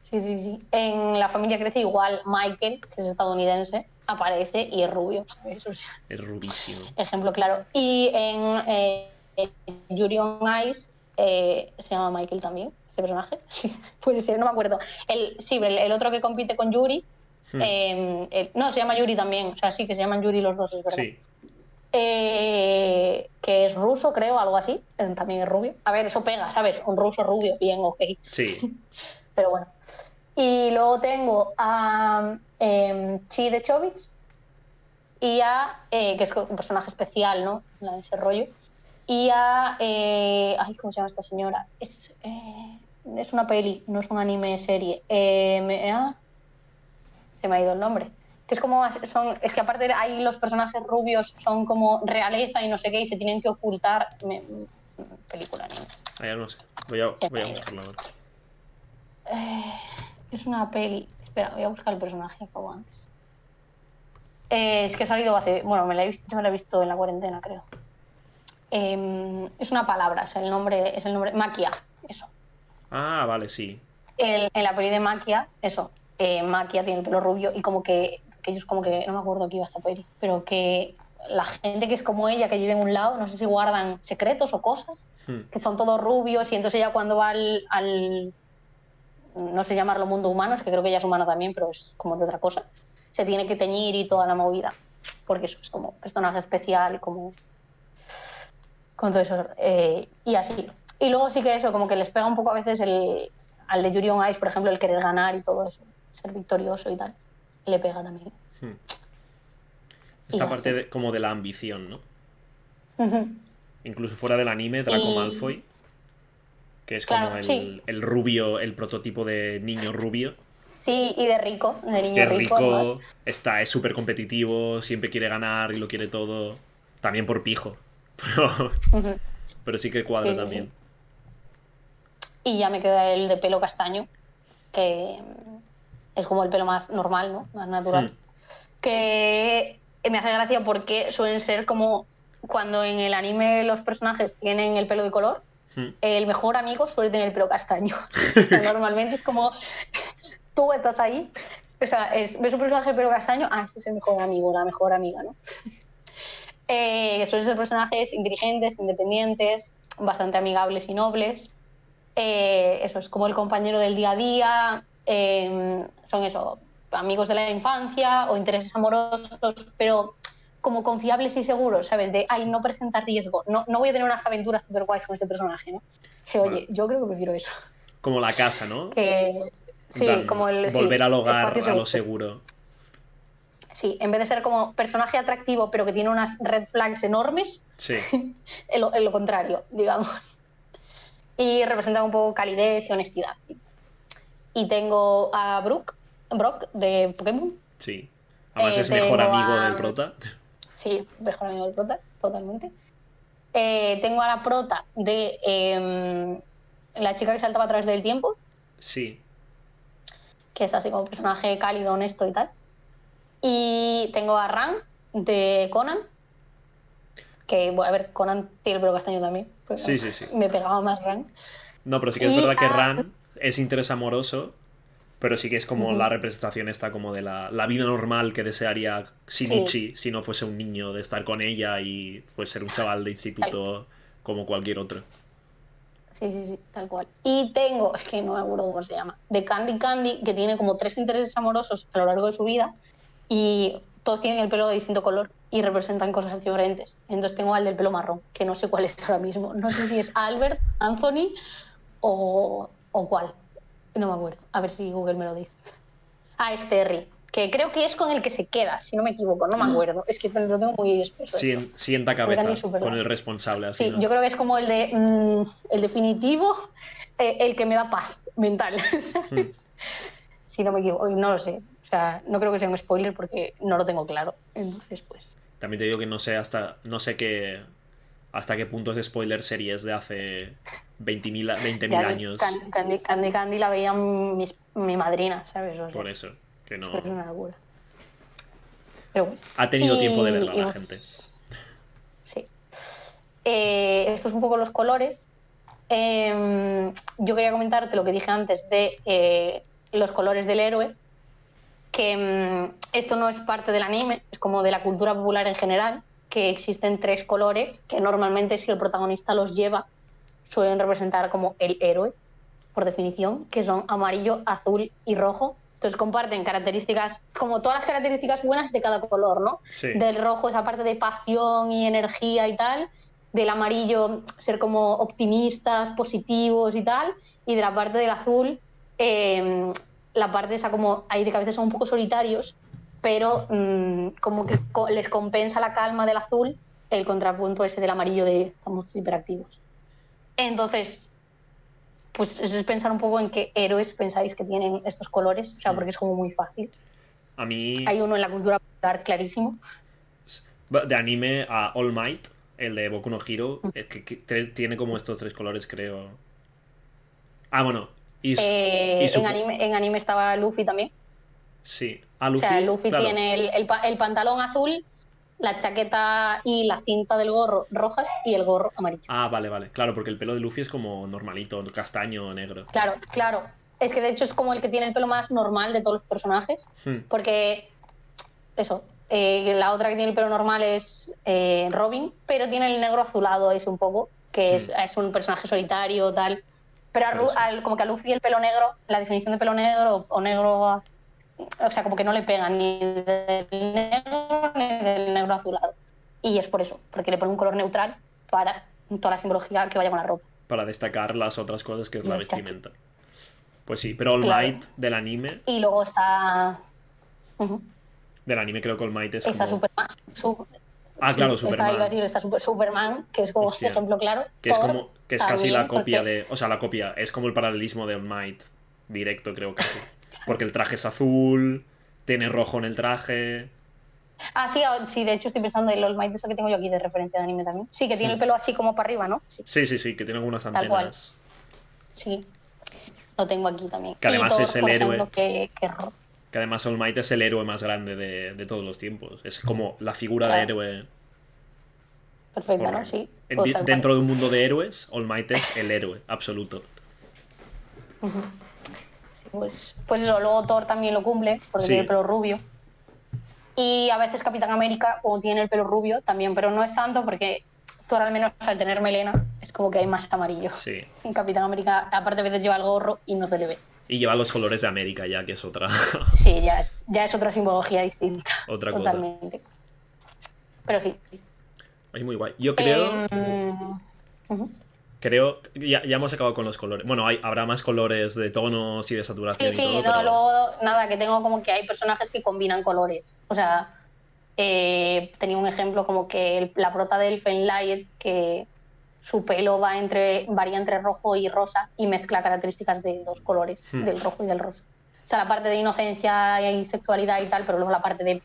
Sí, sí, sí. En la familia crece igual Michael, que es estadounidense, aparece y es rubio, ¿sabes? O sea, Es rubísimo. ejemplo claro. Y en eh, Yuri on Ice eh, se llama Michael también, ese personaje. Puede ser, no me acuerdo. El, sí, el, el otro que compite con Yuri. Hmm. eh, el- no, se llama Yuri también. O sea, sí, que se llaman Yuri los dos, es verdad. Sí, Eh, que es ruso, creo, algo así. eh, También es rubio. A ver, eso pega, ¿sabes? Un ruso rubio, bien, ok. sí. Pero bueno. Y luego tengo a em, Chi de Chovitz y a, eh, que es un personaje especial, ¿no? En Ese rollo. Y a, eh, ay, ¿cómo se llama esta señora? Es, eh, es una peli, no es un anime serie. Eh, me- ah, se me ha ido el nombre. Que es como, son, es que aparte ahí los personajes rubios son como realeza y no sé qué y se tienen que ocultar. Me- película ya no sé. Voy a, voy a buscarlo ahora. Eh, es una peli. Espera, voy a buscar el personaje acabo antes. Eh, es que ha salido hace. Bueno, me la he visto, yo me la he visto en la cuarentena, creo. Em, es una palabra, o sea, el nombre es el nombre. Maquia, eso. Ah, vale, sí. El- en la peli de Maquia, eso. Eh, Maquia tiene el pelo rubio y como que, que ellos como que. No me acuerdo que iba esta peli, pero que la gente que es como ella, que vive en un lado, no sé si guardan secretos o cosas, Hmm. que son todos rubios y entonces ella cuando va al, al- no sé llamarlo mundo humano, es que creo que ella es humana también, pero es como de otra cosa, se tiene que teñir y toda la movida, porque eso es como personaje especial, como con todo eso, eh, y así. Y luego sí que eso, como que les pega un poco a veces el, al de Yuri on Ice, por ejemplo, el querer ganar y todo eso, ser victorioso y tal, le pega también. Hmm. Esta parte de- como de la ambición, ¿no? Incluso fuera del anime, Draco Y- Malfoy, que es como el, sí. el rubio, el prototipo de niño rubio. Sí, y de rico, de niño Que rico. está, es súper competitivo, siempre quiere ganar y lo quiere todo. También por pijo. Pero, pero sí que cuadra Sí, también. sí. Y ya me queda el de pelo castaño, que es como el pelo más normal, ¿no? Más natural. Que me hace gracia porque suelen ser como cuando en el anime los personajes tienen el pelo de color, el mejor amigo suele tener el pelo castaño. O sea, normalmente es como tú estás ahí, o sea, es, ves un personaje de pelo castaño, ah, ese es el mejor amigo, la mejor amiga, ¿no? Eh, suelen ser personajes inteligentes, independientes, bastante amigables y nobles. Eh, eso es como el compañero del día a día, eh, son eso, amigos de la infancia o intereses amorosos, pero como confiables y seguros, ¿sabes? De, ay, no presenta riesgo, no, no voy a tener unas aventuras super guays con este personaje, ¿no? Que, oye, yo creo que prefiero eso. Como la casa, ¿no? Que, sí, como el... sí, Volver al hogar, a lo seguro. seguro. Sí, en vez de ser como personaje atractivo, pero que tiene unas red flags enormes, Sí. en lo, en lo contrario, digamos. Y representa un poco calidez y honestidad. Y tengo a Brook, Brock de Pokémon. Sí. Además Eh, es mejor amigo a- del prota. Sí, mejor amigo del prota, totalmente. Eh, tengo a la prota de em, la chica que saltaba a través del tiempo, Sí. que es así como personaje cálido, honesto y tal. Y tengo a Ran de Conan, que, bueno, a ver, Conan tiene el pelo castaño también. Sí, sí, sí. Me pegaba más Ran. No, pero sí que es Y verdad que Ran es interés amoroso, pero sí que es como la representación esta como de la, la vida normal que desearía Shinichi si no fuese un niño, de estar con ella y pues ser un chaval de instituto como cualquier otro. Sí, sí, sí, tal cual. Y tengo, es que no me acuerdo cómo se llama, de Candy Candy, que tiene como tres intereses amorosos a lo largo de su vida y todos tienen el pelo de distinto color y representan cosas diferentes. Entonces tengo al del pelo marrón, que no sé cuál es ahora mismo. No sé si es Albert, Anthony o, o cuál. No me acuerdo. A ver si Google me lo dice. Ah, es Terry, que creo que es con el que se queda, si no me equivoco, no me acuerdo. Es que lo tengo muy. Sien- sienta cabeza con el responsable así. Sí, ¿no? yo creo que es como el de mm, el definitivo, eh, el que me da paz mental. ¿sabes? Si no me equivoco, no lo sé. O sea, no creo que sea un spoiler porque no lo tengo claro. Entonces, pues. También te digo que no sé hasta no sé qué hasta qué puntos de spoiler series de hace 20.000 20.000 ya años. Can- Candy, Candy, Candy la veía mis- mi madrina, ¿sabes? O sea, Por eso, que no es es una locura. Pero bueno. ha tenido Y- tiempo de verla la gente. Sí. Eh, estos un poco los colores. Eh, yo quería comentarte lo que dije antes de eh, los colores del héroe, que mm, esto no es parte del anime, es como de la cultura popular en general, que existen tres colores que normalmente si el protagonista los lleva suelen representar como el héroe, por definición, que son amarillo, azul y rojo. Entonces comparten características, como todas las características buenas de cada color, ¿no? Sí. Del rojo esa parte de pasión y energía y tal, del amarillo ser como optimistas, positivos y tal, y de la parte del azul eh, la parte esa como hay de que a veces son un poco solitarios, pero mm, como que co- les compensa la calma del azul el contrapunto ese del amarillo de estamos hiperactivos. Entonces, pues eso es pensar un poco en qué héroes pensáis que tienen estos colores, o sea, porque es como muy fácil. A mí Hay uno en la cultura popular clarísimo. de anime a All Might, el de Boku no Hero, es que, que tiene como estos tres colores, creo. Ah, bueno. Y, Eh, y su- en, anime, en anime estaba Luffy también. Sí. A O Luffy. sea, Luffy claro. tiene el, el el pantalón azul, la chaqueta y la cinta del gorro rojas y el gorro amarillo. Ah, vale, vale. Claro, porque el pelo de Luffy es como normalito, castaño, negro. Claro, claro. Es que de hecho es como el que tiene el pelo más normal de todos los personajes. Hmm. Porque, eso, Eh, la otra que tiene el pelo normal es eh, Robin, pero tiene el negro azulado, es un poco, que es, Mm. es un personaje solitario, tal. Pero a al- como que a Luffy el pelo negro, la definición de pelo negro o negro, o sea, como que no le pega ni del negro ni del negro azulado. Y es por eso, porque le pone un color neutral para toda la simbología que vaya con la ropa. Para destacar las otras cosas que es la vestimenta. Pues sí, pero All Claro. Might del anime, Y luego está. Del anime creo que All Might es Está como... Superman. su- Ah, claro, esta Superman. iba a decir, está Super- Superman, que es como Hostia. ejemplo claro. Que es como que es casi la copia porque- de, o sea, la copia, es como el paralelismo de All Might directo, creo casi. Porque el traje es azul, tiene rojo en el traje. Ah, sí, ah, sí, de hecho estoy pensando en el All Might, eso que tengo yo aquí de referencia de anime también. Sí, que tiene el pelo así como para arriba, ¿no? Sí, Sí, sí, sí, que tiene algunas Tal cual. antenas. sí. Lo tengo aquí también. Que además Thor, es el héroe. ejemplo, que, que ro- Que además All Might es el héroe más grande de, de todos los tiempos. Es como la figura Claro. de héroe. Perfecto, por- ¿no? Sí. pues dentro de un mundo de héroes, All Might es el héroe absoluto. Sí, pues, pues eso, luego Thor también lo cumple, porque Sí. tiene el pelo rubio. Y a veces Capitán América, como tiene el pelo rubio, también, pero no es tanto porque Thor al menos al tener melena es como que hay más amarillo. Sí. En Capitán América, aparte a veces lleva el gorro y no se le ve. Y lleva los colores de América ya, que es otra. Sí, ya es, ya es otra simbología distinta. Otra cosa. Totalmente. Pero sí. Ay, muy guay. Yo creo. Em, ujú. Creo. Ya, ya hemos acabado con los colores. Bueno, hay, habrá más colores de tonos y de saturación Sí, y sí, todo. no, pero- luego nada, que tengo como que hay personajes que combinan colores. O sea, eh, tenía un ejemplo como que el- la prota del Fenlight, que su pelo va entre, varía entre rojo y rosa y mezcla características de dos colores, Hmm. del rojo y del rosa. O sea, la parte de inocencia y sexualidad y tal, pero luego la parte de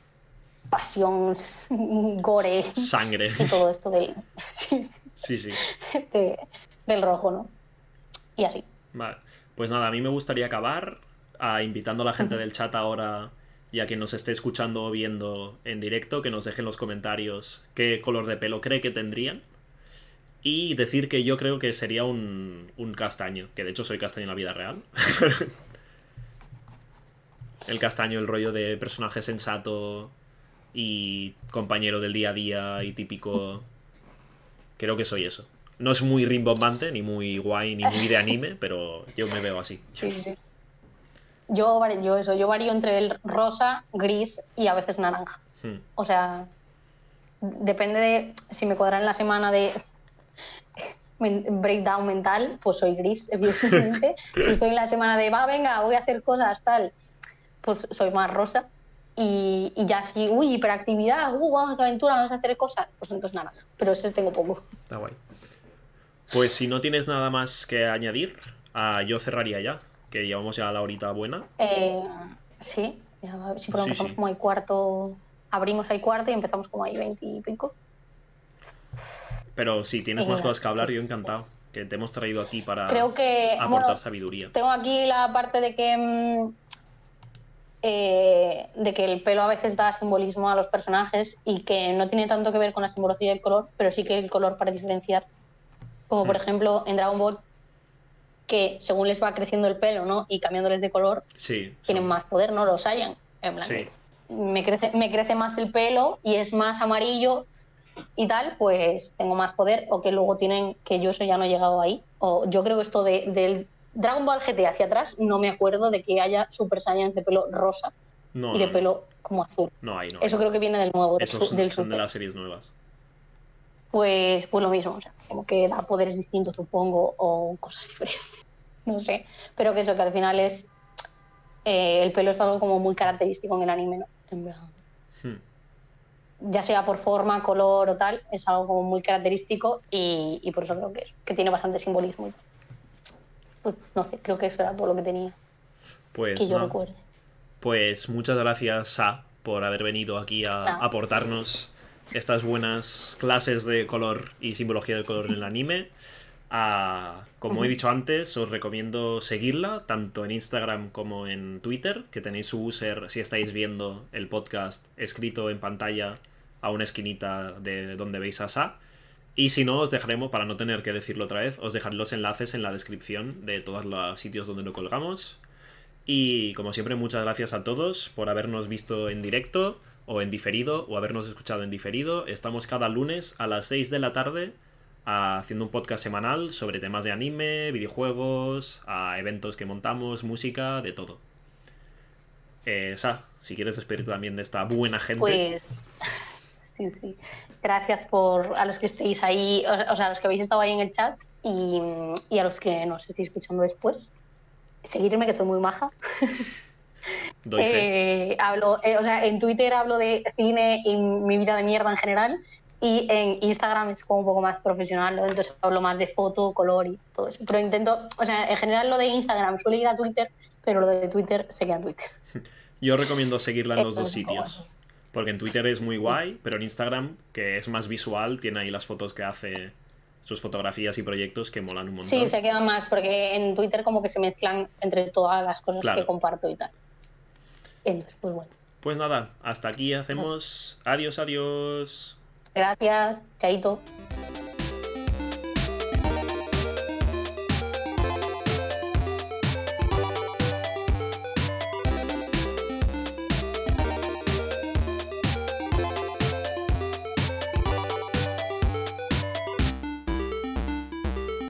pasión, gore Sangre. y todo esto del, sí, Sí, sí. de- del rojo, ¿no? Y así. Vale. Pues nada, a mí me gustaría acabar ah, invitando a la gente del chat ahora y a quien nos esté escuchando o viendo en directo que nos dejen en los comentarios qué color de pelo cree que tendrían. Y decir que yo creo que sería un, un castaño, que de hecho soy castaño en la vida real. el castaño, el rollo de personaje sensato y compañero del día a día y típico. Creo que soy eso. No es muy rimbombante, ni muy guay, ni muy de anime, pero yo me veo así. Sí, sí, sí. Yo, yo eso, yo varío entre el rosa, gris y a veces naranja. Hmm. O sea, depende de si me cuadra en la semana de breakdown mental, pues soy gris, evidentemente. si estoy en la semana de va, venga, voy a hacer cosas, tal, pues soy más rosa. Y, y ya si, uy, hiperactividad, uh, vamos a aventura, vamos a hacer cosas, pues entonces naranja. Pero ese tengo poco. Está guay. Pues si no tienes nada más que añadir, ah, yo cerraría ya, que llevamos ya la horita buena. Eh, sí, sí, porque Sí, empezamos sí. como ahí cuarto, abrimos ahí cuarto y empezamos como ahí veinte y pico. Pero si tienes más cosas que hablar, yo encantado. Que te hemos traído aquí para Creo que, aportar bueno, sabiduría. tengo aquí la parte de que, mm, eh, de que el pelo a veces da simbolismo a los personajes y que no tiene tanto que ver con la simbología del color, pero sí que el color para diferenciar. Como por ejemplo en Dragon Ball, que según les va creciendo el pelo ¿no? y cambiándoles de color, Sí. tienen son- más poder, ¿no? Los hayan. En plan, Sí. me crece, me crece más el pelo y es más amarillo y tal, pues tengo más poder. O que luego tienen, que yo eso ya no he llegado ahí. O yo creo que esto de, del Dragon Ball GT hacia atrás, no me acuerdo de que haya Super Saiyans de pelo rosa No, y de no, pelo como azul. no hay, no. Eso hay. creo que viene del nuevo, del, del son de las series nuevas. Pues, pues lo mismo, o sea, como que da poderes distintos, supongo, o cosas diferentes. No sé. Pero que eso, que al final es. eh, el pelo es algo como muy característico en el anime, ¿no? En Hmm. ya sea por forma, color o tal, es algo como muy característico y, y por eso creo que, es, que tiene bastante simbolismo. Pues no sé, creo que eso era todo lo que tenía, Pues que yo nada. recuerde. Pues muchas gracias, Sa, por haber venido aquí a Nada. aportarnos estas buenas clases de color y simbología del color en el anime. Ah, como he dicho antes, os recomiendo seguirla tanto en Instagram como en Twitter, que tenéis su user si estáis viendo el podcast escrito en pantalla a una esquinita de donde veis a Sa. Y si no, os dejaremos, para no tener que decirlo otra vez, os dejaré los enlaces en la descripción de todos los sitios donde lo colgamos. Y como siempre, muchas gracias a todos por habernos visto en directo o en diferido o habernos escuchado en diferido. Estamos cada lunes a las 6 de la tarde haciendo un podcast semanal sobre temas de anime, videojuegos, a eventos que montamos, música, de todo. Eh, si quieres despedirte también de esta buena gente. Pues sí, sí. Gracias por a los que estéis ahí, o sea, a los que habéis estado ahí en el chat y, y a los que nos estéis escuchando después. Seguirme, que soy muy maja. Doy fe. Eh, hablo, eh, o sea, en Twitter hablo de cine y mi vida de mierda en general. Y en Instagram es como un poco más profesional, ¿no? entonces hablo más de foto, color y todo eso. Pero intento, o sea, en general lo de Instagram suele ir a Twitter, pero lo de Twitter se queda en Twitter. Yo recomiendo seguirla en los Eso dos sitios. Porque en Twitter es muy guay, pero en Instagram, que es más visual, tiene ahí las fotos que hace, sus fotografías y proyectos que molan un montón. Sí, se queda más, porque en Twitter como que se mezclan entre todas las cosas Claro. que comparto y tal. Entonces, pues bueno. Pues nada, hasta aquí hacemos. Adiós, adiós. Gracias, Chaito.